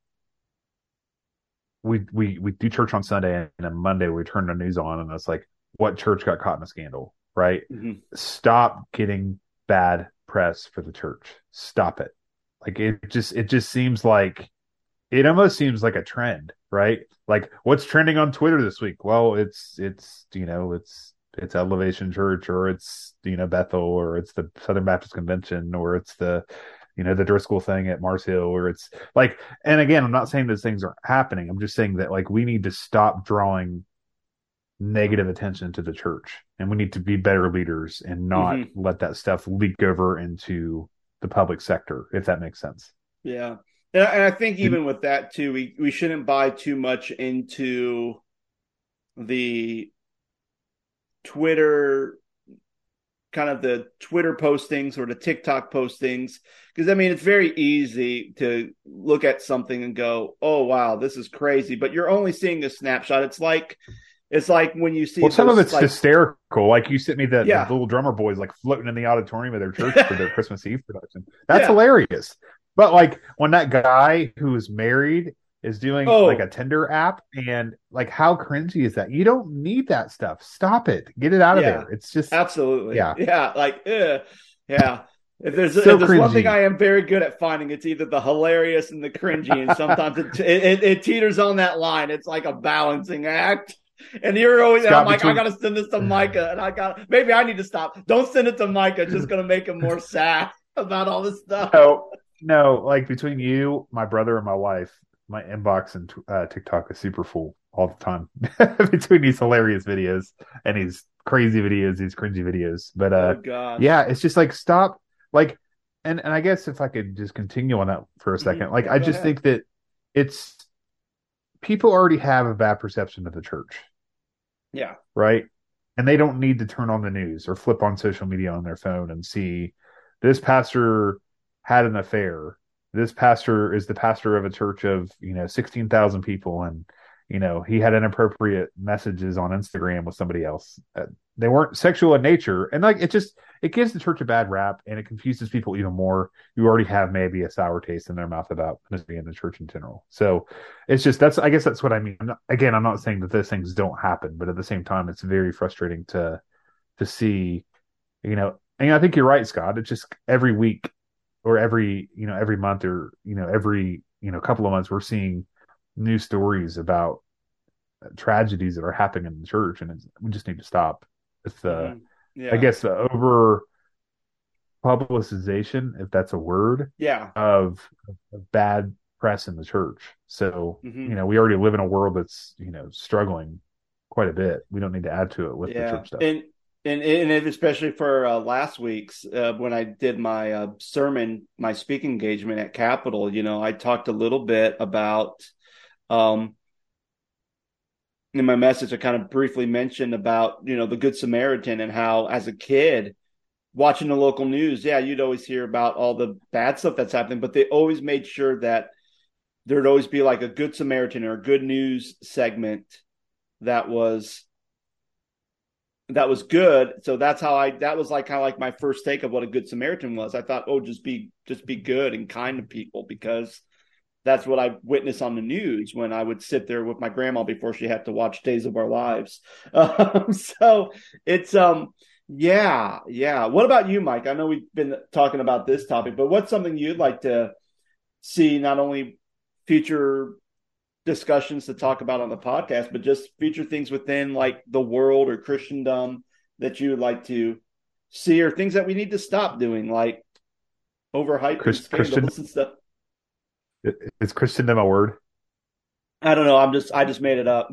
[SPEAKER 2] we we we do church on sunday and then monday we turn the news on and it's like what church got caught in a scandal right? Mm-hmm. stop getting bad press for the church. Stop it. Like it just it just seems like it almost seems like a trend, right? Like what's trending on Twitter this week? Well, it's it's you know it's it's Elevation Church or it's you know Bethel or it's the Southern Baptist Convention or it's the you know the Driscoll thing at Mars Hill or it's like and again I'm not saying those things aren't happening. I'm just saying that like we need to stop drawing negative attention to the church and we need to be better leaders and not mm-hmm. let that stuff leak over into the public sector if that makes sense.
[SPEAKER 1] Yeah. And I think even with that too, we, we shouldn't buy too much into the Twitter kind of the Twitter postings or the TikTok postings. Because I mean, it's very easy to look at something and go, "Oh wow, this is crazy," but you're only seeing a snapshot. It's like it's like when you see.
[SPEAKER 2] Well, some of it's like, hysterical. Like you sent me the, yeah. the, little drummer boys like floating in the auditorium of their church for their Christmas Eve production. That's yeah. hilarious. But like when that guy who's married is doing oh. like a Tinder app and like how cringy is that? You don't need that stuff. Stop it. Get it out of yeah, there. It's just
[SPEAKER 1] absolutely yeah yeah like ugh. yeah. If there's, so if there's one thing I am very good at finding, it's either the hilarious and the cringy, and sometimes it, it, it teeters on that line. It's like a balancing act. And you're always, I'm like, between... I gotta send this to Micah, and I got maybe I need to stop. Don't send it to Micah. It's just gonna make him more sad about all this stuff.
[SPEAKER 2] No, no, like between you, my brother, and my wife, my inbox and uh, TikTok is super full all the time between these hilarious videos and these crazy videos, these cringy videos. But uh, oh, yeah, it's just like stop, like, and and I guess if I could just continue on that for a 2nd mm-hmm. like I just ahead. think that it's people already have a bad perception of the church.
[SPEAKER 1] Yeah.
[SPEAKER 2] Right. And they don't need to turn on the news or flip on social media on their phone and see this pastor had an affair. This pastor is the pastor of a church of, you know, 16,000 people. And, you know, he had inappropriate messages on Instagram with somebody else. Uh, they weren't sexual in nature. And like, it just, it gives the church a bad rap and it confuses people even more You already have maybe a sour taste in their mouth about being in the church in general. So it's just, that's, I guess that's what I mean. I'm not, again, I'm not saying that those things don't happen, but at the same time, it's very frustrating to, to see, you know, and I think you're right, Scott. It's just every week or every you know every month or you know every you know couple of months we're seeing new stories about tragedies that are happening in the church and we just need to stop with the mm, yeah. i guess the over publicization if that's a word
[SPEAKER 1] yeah
[SPEAKER 2] of, of bad press in the church so mm-hmm. you know we already live in a world that's you know struggling quite a bit we don't need to add to it with yeah. the church stuff
[SPEAKER 1] and and, and especially for uh, last week's uh, when I did my uh, sermon, my speaking engagement at Capitol, you know, I talked a little bit about, um, in my message, I kind of briefly mentioned about you know the Good Samaritan and how as a kid watching the local news, yeah, you'd always hear about all the bad stuff that's happening, but they always made sure that there'd always be like a Good Samaritan or a good news segment that was that was good. So that's how I that was like kind of like my first take of what a good Samaritan was. I thought, oh, just be just be good and kind to people because that's what I witnessed on the news when I would sit there with my grandma before she had to watch Days of Our Lives. Um, so it's um Yeah, yeah. What about you, Mike? I know we've been talking about this topic, but what's something you'd like to see not only future discussions to talk about on the podcast, but just future things within like the world or Christendom that you would like to see or things that we need to stop doing, like overhyped
[SPEAKER 2] Chris,
[SPEAKER 1] Christian
[SPEAKER 2] Christian
[SPEAKER 1] and stuff.
[SPEAKER 2] is Christendom a word?
[SPEAKER 1] I don't know. I'm just I just made it up.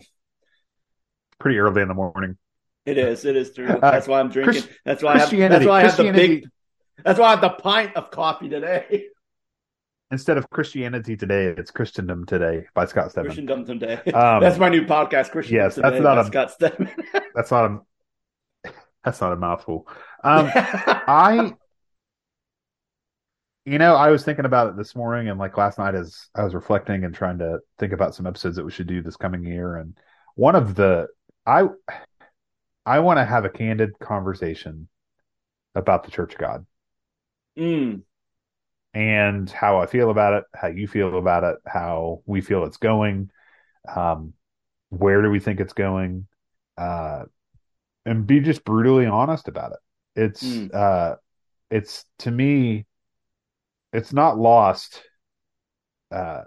[SPEAKER 2] Pretty early in the morning.
[SPEAKER 1] It is. It is true.
[SPEAKER 2] Uh,
[SPEAKER 1] That's why I'm drinking. That's why I have. That's why I have the big. That's why I have the pint of coffee today.
[SPEAKER 2] Instead of Christianity today, it's Christendom today by Scott Stedman.
[SPEAKER 1] Christendom today.
[SPEAKER 2] Um,
[SPEAKER 1] that's my new podcast. Christian.
[SPEAKER 2] yes,
[SPEAKER 1] today
[SPEAKER 2] that's not
[SPEAKER 1] by
[SPEAKER 2] a-
[SPEAKER 1] Scott Stedman.
[SPEAKER 2] That's not a that's not a mouthful. Um, I, you know, I was thinking about it this morning and like last night as I was reflecting and trying to think about some episodes that we should do this coming year. And one of the, I, I want to have a candid conversation about the Church of God
[SPEAKER 1] Mm,
[SPEAKER 2] and how I feel about it, how you feel about it, how we feel it's going, um, where do we think it's going, uh, and be just brutally honest about it. It's,
[SPEAKER 1] Mm.
[SPEAKER 2] uh, it's to me, it's not lost, uh,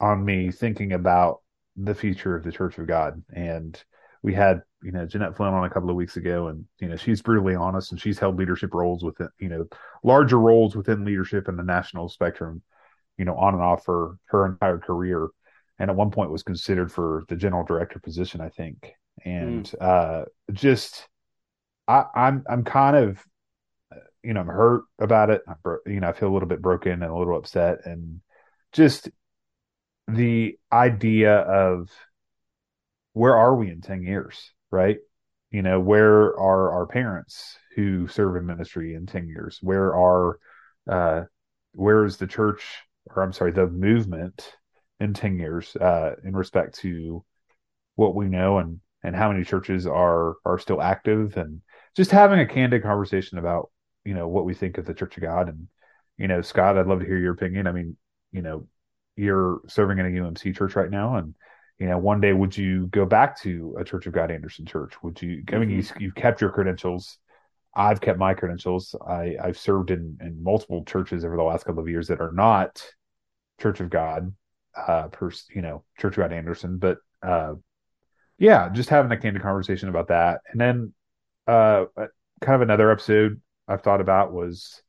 [SPEAKER 2] on me thinking about the future of the Church of God. And we had, you know, Jeanette Flynn on a couple of weeks ago, and you know, she's brutally honest, and she's held leadership roles within, you know, larger roles within leadership in the national spectrum, you know, on and off for her entire career. And at one point was considered for the general director position, I think. And uh just I, I'm I'm kind of you know, I'm hurt about it. I'm bro- you know, I feel a little bit broken and a little upset and just the idea of where are we in 10 years, right? You know, where are our parents who serve in ministry in 10 years? Where are, uh, where is the church, or I'm sorry, the movement in 10 years, uh, in respect to what we know and, and how many churches are, are still active and just having a candid conversation about, you know, what we think of the Church of God. And, you know, Scott, I'd love to hear your opinion. I mean, you know, you're serving in a UMC church right now and, you know, one day would you go back to a Church of God Anderson church? Would you? I mean, you, you've kept your credentials. I've kept my credentials. I, I've served in, in multiple churches over the last couple of years that are not Church of God, uh, per you know, Church of God Anderson. But uh, yeah, just having a candid conversation about that, and then uh, kind of another episode I've thought about was,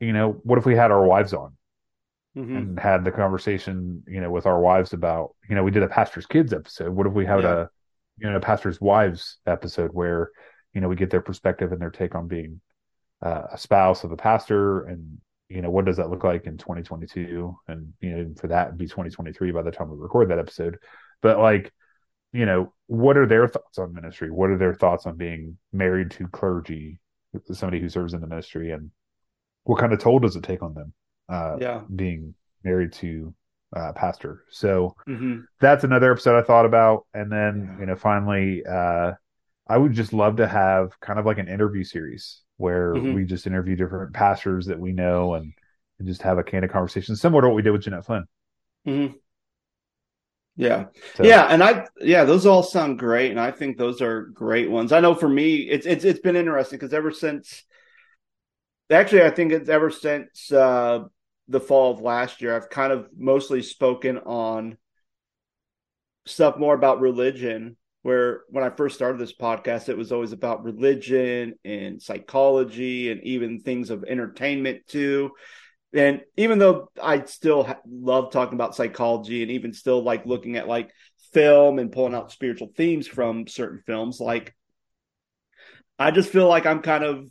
[SPEAKER 2] you know, what if we had our wives on?
[SPEAKER 1] Mhm.
[SPEAKER 2] and had the conversation, you know, with our wives about, you know, we did a pastor's kids episode. What if we had
[SPEAKER 1] Yeah.
[SPEAKER 2] a, you know, a pastor's wives episode where, you know, we get their perspective and their take on being uh, a spouse of a pastor and, you know, what does that look like in 2022? And, you know, for that it'd be 2023 by the time we record that episode. But like, you know, what are their thoughts on ministry? What are their thoughts on being married to clergy, somebody who serves in the ministry and what kind of toll does it take on them? Uh,
[SPEAKER 1] Yeah.
[SPEAKER 2] being married to uh, pastor. So
[SPEAKER 1] hmm
[SPEAKER 2] that's another episode I thought about. And then, you know, finally, uh, I would just love to have kind of like an interview series where
[SPEAKER 1] Mhm.
[SPEAKER 2] we just interview different pastors that we know and, and just have a candid conversation, similar to what we did with Jeanette Flynn.
[SPEAKER 1] Mm-hmm. Yeah.
[SPEAKER 2] So,
[SPEAKER 1] Yeah, and I yeah, those all sound great, and I think those are great ones. I know for me, it's it's it's been interesting because ever since, actually, I think it's ever since uh, the fall of last year, I've kind of mostly spoken on stuff more about religion. Where when I first started this podcast, it was always about religion and psychology, and even things of entertainment too. And even though I still love talking about psychology and even still like looking at like film and pulling out spiritual themes from certain films, like I just feel like I'm kind of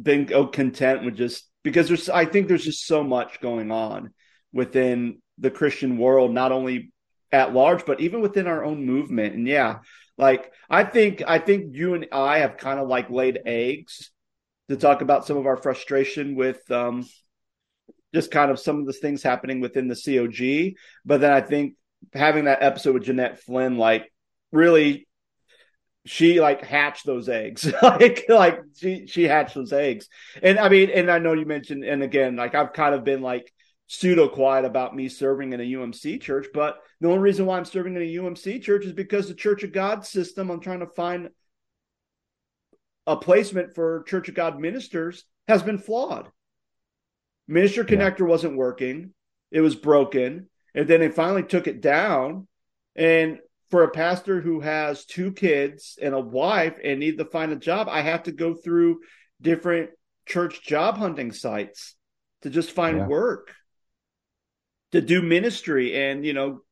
[SPEAKER 1] been oh, content with just because there's I think there's just so much going on within the Christian world, not only at large, but even within our own movement. And yeah, like I think I think you and I have kind of like laid eggs to talk about some of our frustration with um just kind of some of the things happening within the COG. But then I think having that episode with Jeanette Flynn, like really she like hatched those eggs. like like she she hatched those eggs. And I mean, and I know you mentioned, and again, like I've kind of been like pseudo quiet about me serving in a UMC church, but the only reason why I'm serving in a UMC church is because the Church of God system, I'm trying to find a placement for Church of God ministers has been flawed. Minister Connector yeah. wasn't working, it was broken. And then they finally took it down. And for a pastor who has two kids and a wife and need to find a job, I have to go through different church job hunting sites to just find yeah. work to do ministry. And you know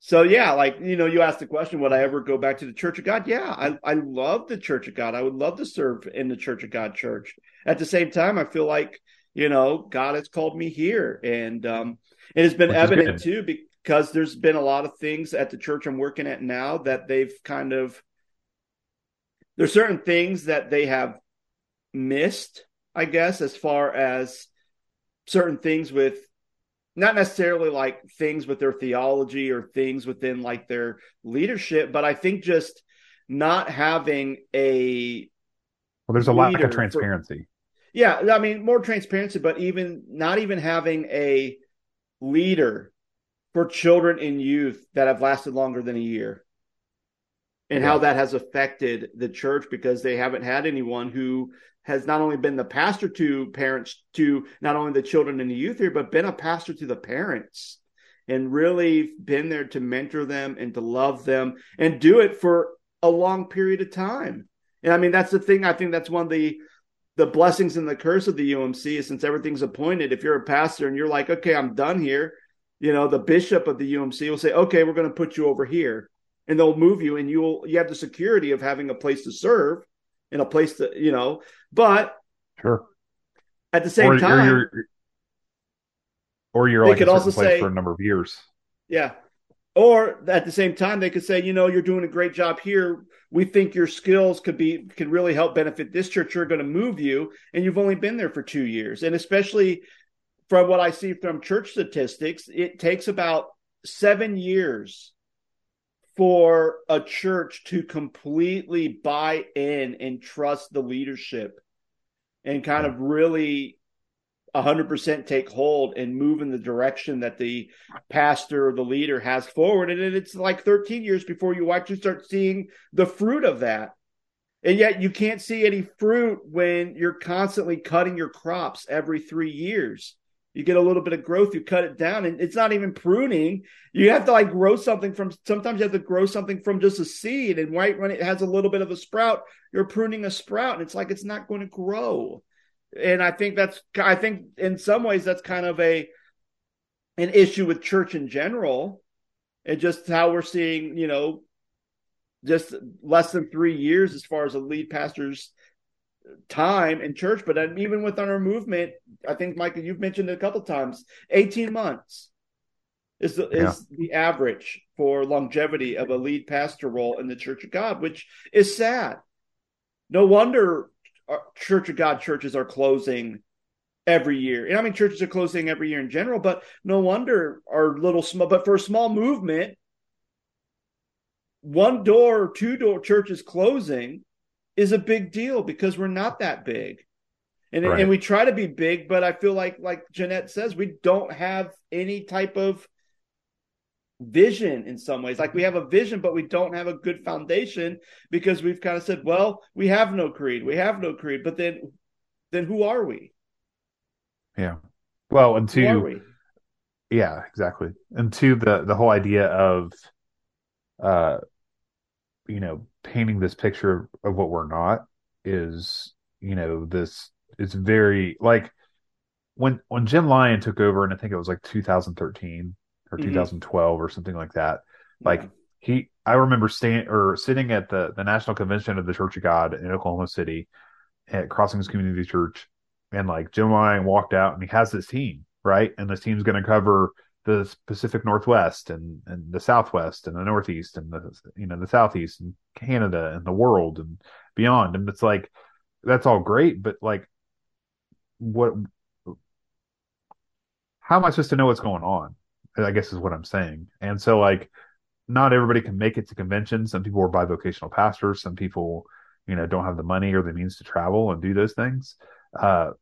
[SPEAKER 1] so yeah like you know you asked the question would i ever go back to the church of god? Yeah i, I love the church of god. I would love to serve in the church of god church. At the same time i feel like you know god has called me here. And um it has been Which evident too because there's been a lot of things at the church i'm working at now that they've kind of there's certain things that they have missed i guess as far as certain things with not necessarily like things with their theology or things within like their leadership, but I think just not having a
[SPEAKER 2] well, there's a lack of transparency. For,
[SPEAKER 1] yeah, I mean more transparency, but even not even having a leader for children and youth that have lasted longer than a year. And yeah. how that has affected the church because they haven't had anyone who has not only been the pastor to parents to not only the children and the youth here, but been a pastor to the parents and really been there to mentor them and to love them and do it for a long period of time. And I mean, that's the thing. I think that's one of the the blessings and the curse of the UMC is since everything's appointed. If you're a pastor and you're like, okay, I'm done here, you know, the bishop of the UMC will say, okay, we're going to put you over here, and they'll move you, and you'll you have the security of having a place to serve and a place to, you know. But
[SPEAKER 2] sure,
[SPEAKER 1] at the same or, time, or you're,
[SPEAKER 2] or you're like could also say for a number of years.
[SPEAKER 1] Yeah. Or at the same time, they could say, you know, you're doing a great job here. We think your skills could be could really help benefit this church. You're going to move you, and you've only been there for two years. And especially from what I see from church statistics, it takes about seven years for a church to completely buy in and trust the leadership and kind of really 100% take hold and move in the direction that the pastor or the leader has forward. And then it's like 13 years before you actually start seeing the fruit of that. And yet you can't see any fruit when you're constantly cutting your crops every three years you get a little bit of growth, you cut it down, and it's not even pruning. You have to like grow something from. Sometimes you have to grow something from just a seed, and right when it has a little bit of a sprout, you're pruning a sprout, and it's like it's not going to grow. And I think that's. I think in some ways that's kind of a an issue with church in general, and just how we're seeing, you know, just less than three years as far as a lead pastor's time in church, but even within our movement, I think Michael, you've mentioned it a couple times. Eighteen months is the, yeah. is the average for longevity of a lead pastor role in the Church of God, which is sad. No wonder uh, Church of God churches are closing every year. And I mean, churches are closing every year in general, but no wonder our little small. But for a small movement, one door, two door churches closing is a big deal because we're not that big. And, right. and we try to be big, but I feel like, like Jeanette says, we don't have any type of vision in some ways. Like we have a vision, but we don't have a good foundation because we've kind of said, well, we have no creed, we have no creed, but then, then who are we?
[SPEAKER 2] Yeah. Well, and two, yeah, exactly. And two, the the whole idea of, uh, you know, painting this picture of what we're not is, you know, this it's very like when when Jim Lyon took over, and I think it was like 2013 or mm-hmm. 2012 or something like that. Yeah. Like he, I remember staying or sitting at the the national convention of the Church of God in Oklahoma City at Crossings Community Church, and like Jim Lyon walked out and he has this team, right? And this team's going to cover the Pacific Northwest and, and the Southwest and the Northeast and the you know the Southeast and Canada and the world and beyond. And it's like that's all great, but like what how am I supposed to know what's going on? I guess is what I'm saying. And so like not everybody can make it to conventions. Some people are bivocational pastors, some people, you know, don't have the money or the means to travel and do those things. Uh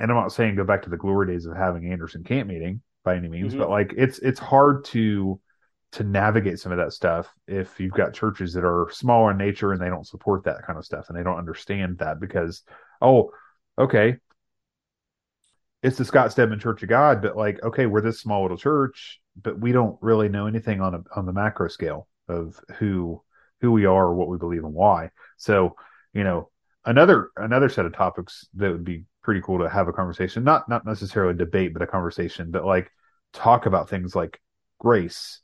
[SPEAKER 2] and I'm not saying go back to the glory days of having Anderson camp meeting by any means, mm-hmm. but like it's it's hard to to navigate some of that stuff if you've got churches that are smaller in nature and they don't support that kind of stuff and they don't understand that because oh okay it's the Scott Stedman Church of God but like okay we're this small little church but we don't really know anything on a, on the macro scale of who who we are what we believe and why so you know another another set of topics that would be pretty cool to have a conversation. Not not necessarily a debate but a conversation but like talk about things like grace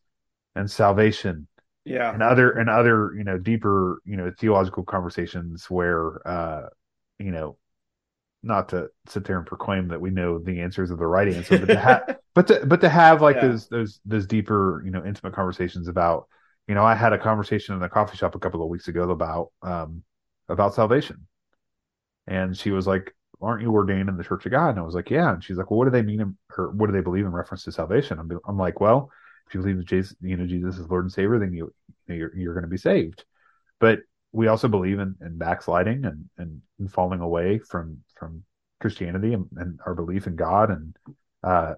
[SPEAKER 2] and salvation
[SPEAKER 1] yeah.
[SPEAKER 2] and other and other you know deeper you know theological conversations where uh you know not to sit there and proclaim that we know the answers of the right answer but to have but to but to have like
[SPEAKER 1] Yeah.
[SPEAKER 2] those those those deeper you know intimate conversations about you know i had a conversation in a coffee shop a couple of weeks ago about um about salvation. And she was like aren't you ordained in the church of god? And i was like yeah. And she's like well what do they mean in, or what do they believe in reference to salvation? I'm, I'm like well if you believe that jesus you know jesus is lord and savior then you, you know, you're, you're going to be saved. But we also believe in, in backsliding and, and, and falling away from from christianity and, and our belief in god. And uh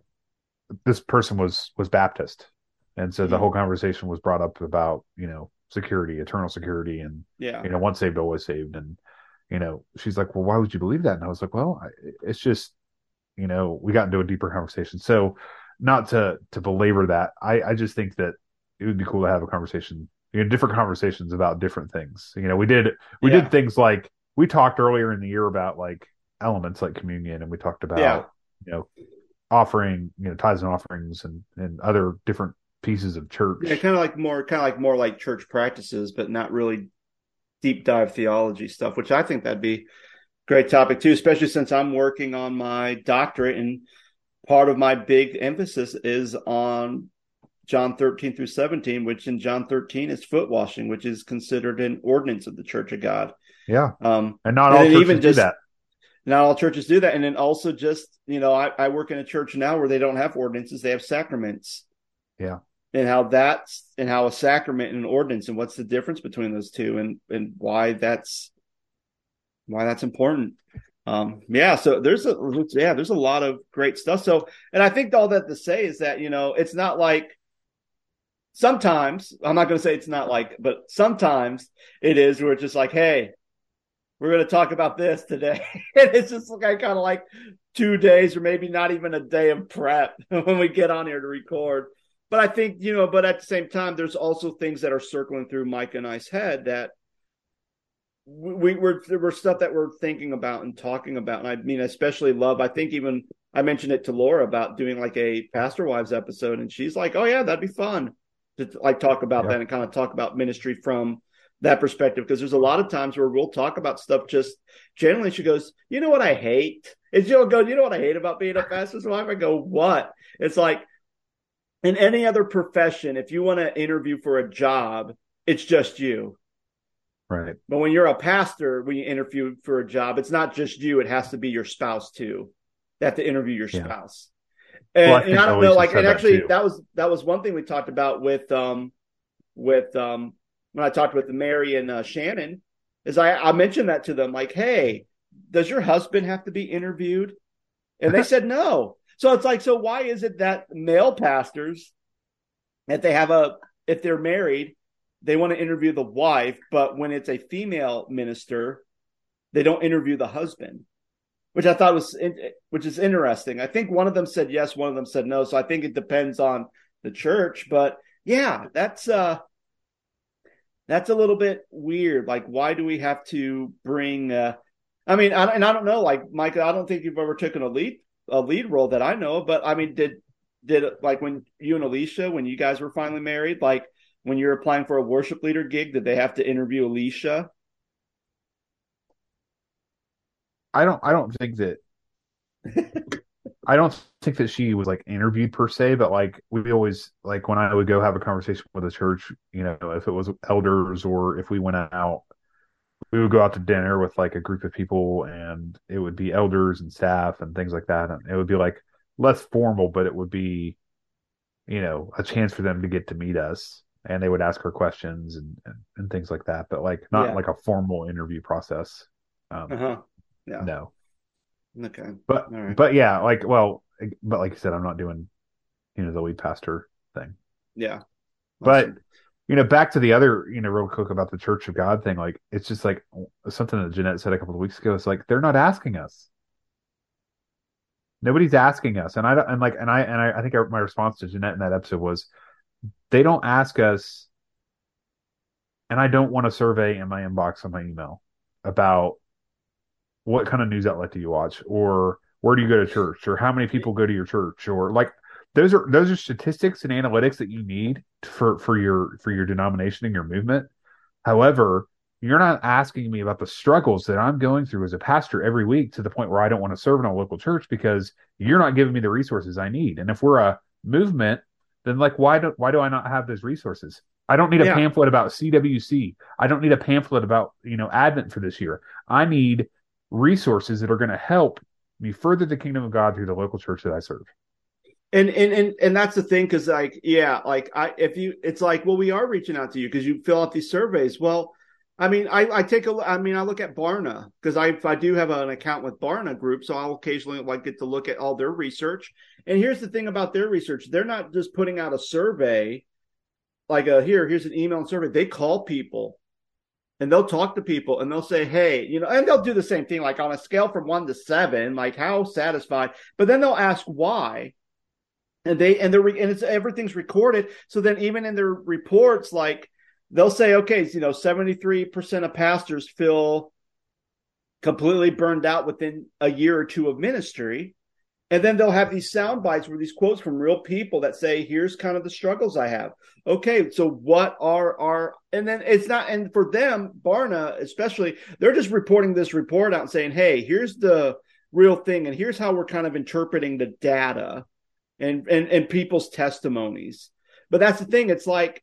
[SPEAKER 2] this person was was baptist. And so the
[SPEAKER 1] Mhm.
[SPEAKER 2] whole conversation was brought up about you know security eternal security and
[SPEAKER 1] yeah.
[SPEAKER 2] you know, once saved, always saved. And, you know, she's like, well, why would you believe that? And I was like, well, it's just, you know, we got into a deeper conversation. So not to, to belabor that, I, I just think that it would be cool to have a conversation, you know, different conversations about different things. You know, we did, we
[SPEAKER 1] Yeah.
[SPEAKER 2] did things like we talked earlier in the year about like elements like communion and we talked about,
[SPEAKER 1] Yeah.
[SPEAKER 2] you know, offering, you know, tithes and offerings and, and other different pieces of church.
[SPEAKER 1] Yeah, kind of like more, kind of like more like church practices, but not really deep dive theology stuff. Which I think that'd be a great topic too, especially since I'm working on my doctorate, and part of my big emphasis is on John 13 through 17, which in John 13 is foot washing, which is considered an ordinance of the Church of God.
[SPEAKER 2] yeah.
[SPEAKER 1] Um,
[SPEAKER 2] And not
[SPEAKER 1] And
[SPEAKER 2] all churches
[SPEAKER 1] even
[SPEAKER 2] do that.
[SPEAKER 1] not all churches do that, and then also just you know, I, I work in a church now where they don't have ordinances; they have sacraments.
[SPEAKER 2] Yeah.
[SPEAKER 1] And how that's and how a sacrament and an ordinance and what's the difference between those two and and why that's why that's important. Um yeah so there's a yeah there's a lot of great stuff. So and i think all that to say is that you know it's not like sometimes i'm not going to say it's not like but sometimes it is where it's just like hey we're going to talk about this today. And it's just like kind of like two days or maybe not even a day of prep when we get on here to record but I think you know, but at the same time, there's also things that are circling through Mike and I's head that we we're we're stuff that we're thinking about and talking about. And I mean, especially love. I think even I mentioned it to Laura about doing like a pastor wives episode, and she's like, "Oh yeah, that'd be fun to like talk about
[SPEAKER 2] Yeah.
[SPEAKER 1] that and kind of talk about ministry from." That perspective, because there's a lot of times where we'll talk about stuff just generally. She goes, You know what I hate? And she'll go, You know what I hate about being a pastor's wife? I go, What? It's like, in any other profession, if you want to interview for a job, it's just you.
[SPEAKER 2] Right.
[SPEAKER 1] But when you're a pastor, when you interview for a job, it's not just you, it has to be your spouse too. They have to interview your
[SPEAKER 2] Yeah.
[SPEAKER 1] spouse. And,
[SPEAKER 2] Well, I
[SPEAKER 1] and I don't know, like, and
[SPEAKER 2] that
[SPEAKER 1] actually
[SPEAKER 2] too.
[SPEAKER 1] that was that was one thing we talked about with um with um when I talked with Mary and uh, Shannon, is I, I mentioned that to them, like, hey, does your husband have to be interviewed? And they said no. So it's like, so why is it that male pastors, if they have a, if they're married, they want to interview the wife, but when it's a female minister, they don't interview the husband, which I thought was, which is interesting. I think one of them said yes, one of them said no. So I think it depends on the church, but yeah, that's, uh, that's a little bit weird. Like, why do we have to bring, uh, I mean, I, and I don't know, like, Micah, I don't think you've ever taken a lead, a lead role that I know, but I mean, did, did like when you and Alicia, when you guys were finally married, like when you're applying for a worship leader gig, did they have to interview Alicia?
[SPEAKER 2] I don't I don't think that I don't think that she was like interviewed per se, but like we always like when I would go have a conversation with a church, you know, if it was elders or if we went out, we would go out to dinner with like a group of people and it would be elders and staff and things like that. And it would be like less formal, but it would be, you know, a chance for them to get to meet us and they would ask her questions and, and, and things like that, but like not
[SPEAKER 1] Yeah.
[SPEAKER 2] like a formal interview process. Um,
[SPEAKER 1] Uh huh. Yeah.
[SPEAKER 2] no.
[SPEAKER 1] Okay.
[SPEAKER 2] But
[SPEAKER 1] All right.
[SPEAKER 2] but yeah, like well, but like you said, I'm not doing you know the lead pastor thing.
[SPEAKER 1] Yeah.
[SPEAKER 2] But you know, back to the other, you know, real quick about the Church of God thing. Like, it's just like something that Jeanette said a couple of weeks ago. It's like they're not asking us. Nobody's asking us, and I and like and I and I, I think my response to Jeanette in that episode was, they don't ask us, and I don't want a survey in my inbox on my email about what kind of news outlet do you watch, or where do you go to church, or how many people go to your church, or like those are those are statistics and analytics that you need for for your for your denomination and your movement. However, you're not asking me about the struggles that I'm going through as a pastor every week to the point where I don't want to serve in a local church because you're not giving me the resources I need. And if we're a movement, then like why do why do I not have those resources? I don't need a yeah. pamphlet about CWC. I don't need a pamphlet about, you know, Advent for this year. I need resources that are going to help me further the kingdom of God through the local church that I serve
[SPEAKER 1] and and and and that's the thing because like yeah like i if you it's like well we are reaching out to you because you fill out these surveys. Well i mean i i take a i mean i look at barna because i i do have an account with barna group so i'll occasionally like get to look at all their research. And here's the thing about their research. They're not just putting out a survey like a here here's an email survey. They call people and they'll talk to people and they'll say, Hey, you know, and they'll do the same thing, like on a scale from one to seven, like how satisfied, but then they'll ask why and they and they're and it's everything's recorded. So then even in their reports, like they'll say, okay, you know, seventy three percent of pastors feel completely burned out within a year or two of ministry. And then they'll have these sound bites where these quotes from real people that say, here's kind of the struggles I have. Okay, so what are our and then it's not and for them, Barna especially, they're just reporting this report out and saying, hey, here's the real thing, and here's how we're kind of interpreting the data and and, and people's testimonies. But that's the thing. It's like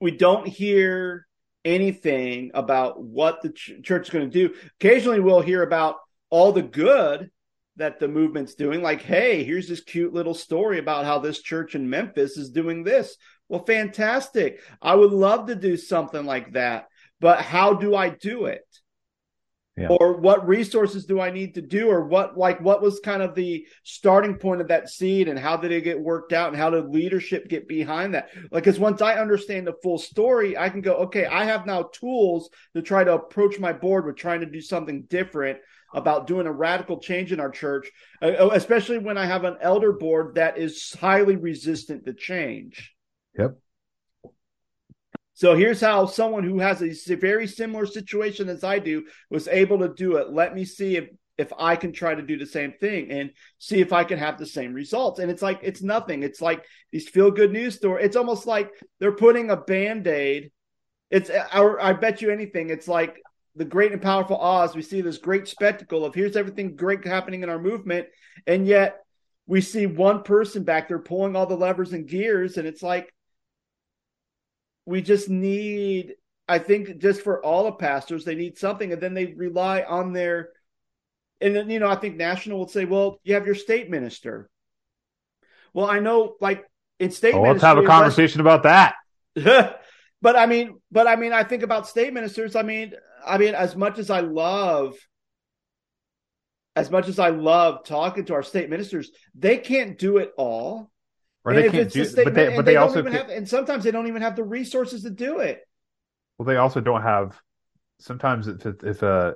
[SPEAKER 1] we don't hear anything about what the ch- church is going to do. Occasionally, we'll hear about all the good that the movement's doing. Like, hey, here's this cute little story about how this church in Memphis is doing this. Well, fantastic. I would love to do something like that. But how do I do it? Yeah. Or what resources do I need to do? Or what, like, what was kind of the starting point of that seed and how did it get worked out and how did leadership get behind that? Like, because once I understand the full story, I can go, okay, I have now tools to try to approach my board with trying to do something different about doing a radical change in our church, uh, especially when I have an elder board that is highly resistant to change.
[SPEAKER 2] Yep.
[SPEAKER 1] So here's how someone who has a very similar situation as I do was able to do it. Let me see if if I can try to do the same thing and see if I can have the same results. And it's like it's nothing. It's like these feel good news stories. It's almost like they're putting a band-aid. It's uh, our I bet you anything. It's like the great and powerful Oz. We see this great spectacle of here's everything great happening in our movement, and yet we see one person back there pulling all the levers and gears, and it's like we just need i think just for all the pastors they need something and then they rely on their and then you know i think national would say well you have your state minister. Well i know like in state
[SPEAKER 2] well, let's have a conversation about that.
[SPEAKER 1] But i mean but i mean i think about state ministers i mean i mean as much as i love as much as i love talking to our state ministers they can't do it all
[SPEAKER 2] or they can't do, but they, but they, they also
[SPEAKER 1] have, and sometimes they don't even have the resources to do it.
[SPEAKER 2] Well, they also don't have. Sometimes if if uh,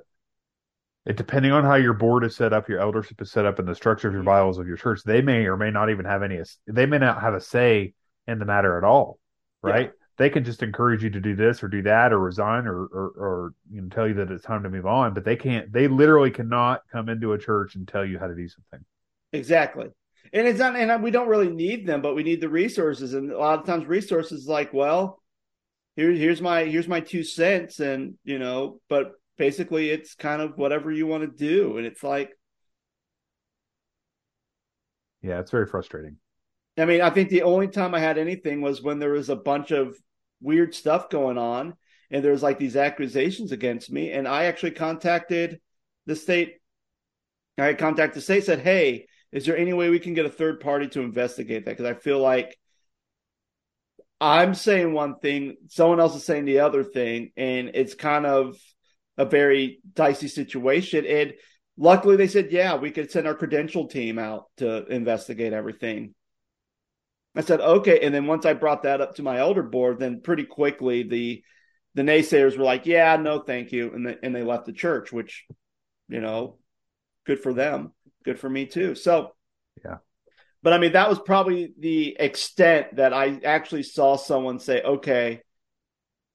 [SPEAKER 2] it depending on how your board is set up, your eldership is set up, and the structure of your bylaws of your church, they may or may not even have any. They may not have a say in the matter at all, right? Yeah. They can just encourage you to do this or do that or resign or, or or you know tell you that it's time to move on, but they can't. They literally cannot come into a church and tell you how to do something.
[SPEAKER 1] Exactly and it's not and we don't really need them but we need the resources. And a lot of times resources like well here, here's my here's my two cents and you know but basically it's kind of whatever you want to do. And it's like
[SPEAKER 2] yeah it's very frustrating.
[SPEAKER 1] I mean i think the only time i had anything was when there was a bunch of weird stuff going on and there was like these accusations against me. And i actually contacted the state i contacted the state said hey is there any way we can get a third party to investigate that? Because I feel like I'm saying one thing, someone else is saying the other thing, and it's kind of a very dicey situation. And luckily, they said, yeah, we could send our credential team out to investigate everything. I said, okay. And then once I brought that up to my elder board, then pretty quickly the the naysayers were like, yeah, no, thank you. And they, and they left the church, which, you know, good for them. Good for me too. So,
[SPEAKER 2] yeah.
[SPEAKER 1] But I mean, that was probably the extent that I actually saw someone say, okay,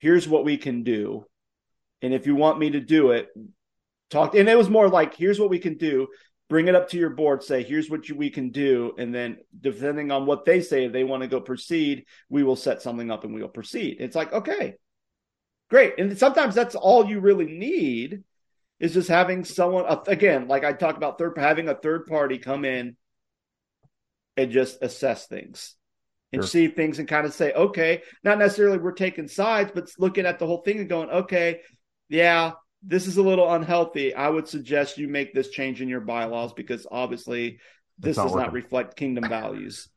[SPEAKER 1] here's what we can do. And if you want me to do it, talk. And it was more like, here's what we can do bring it up to your board say here's what you, we can do and then depending on what they say if they want to go proceed we will set something up and we will proceed it's like okay great and sometimes that's all you really need is just having someone again like i talked about third having a third party come in and just assess things and sure. see things and kind of say okay not necessarily we're taking sides but looking at the whole thing and going okay yeah this is a little unhealthy. I would suggest you make this change in your bylaws because obviously this not does working. not reflect kingdom values.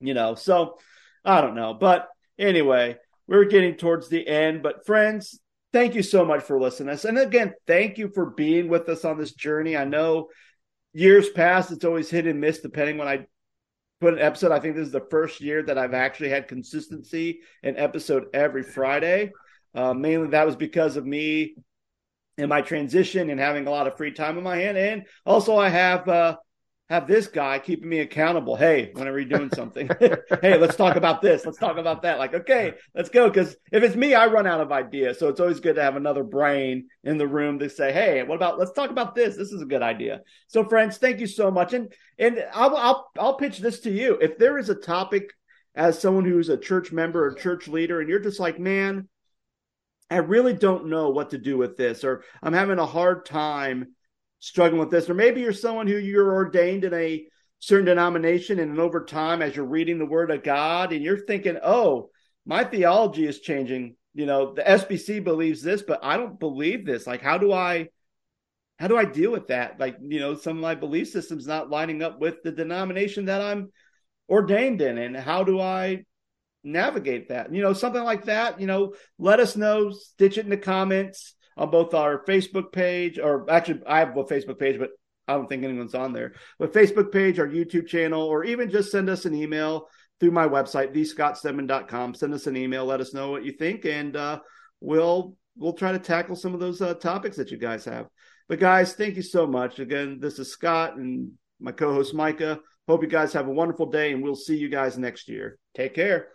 [SPEAKER 1] you know, so I don't know. But anyway, we're getting towards the end. But friends, thank you so much for listening to us. And again, thank you for being with us on this journey. I know years past, it's always hit and miss depending when I put an episode. I think this is the first year that I've actually had consistency in episode every Friday. Uh, mainly that was because of me and my transition and having a lot of free time in my hand. And also I have uh, have this guy keeping me accountable. Hey, whenever you're doing something, hey, let's talk about this. Let's talk about that. Like, okay, let's go. Because if it's me, I run out of ideas. So it's always good to have another brain in the room to say, hey, what about? Let's talk about this. This is a good idea. So, friends, thank you so much. And and I'll I'll I'll pitch this to you. If there is a topic as someone who's a church member or church leader, and you're just like, man I really don't know what to do with this, or I'm having a hard time struggling with this. Or maybe you're someone who you're ordained in a certain denomination, and over time, as you're reading the Word of God, and you're thinking, oh, my theology is changing. You know, the SBC believes this, but I don't believe this. Like, how do I? How do I deal with that? Like, you know, some of my belief systems not lining up with the denomination that I'm ordained in, and how do I navigate that. You know, something like that, you know, let us know, stitch it in the comments on both our Facebook page, or actually, I have a Facebook page, but I don't think anyone's on there. But Facebook page, our YouTube channel, or even just send us an email through my website, thescottstedman.com. Send us an email, let us know what you think, and uh, we'll we'll try to tackle some of those uh, topics that you guys have. But guys, thank you so much. Again, this is Scott and my co-host Micah. Hope you guys have a wonderful day, and we'll see you guys next year. Take care.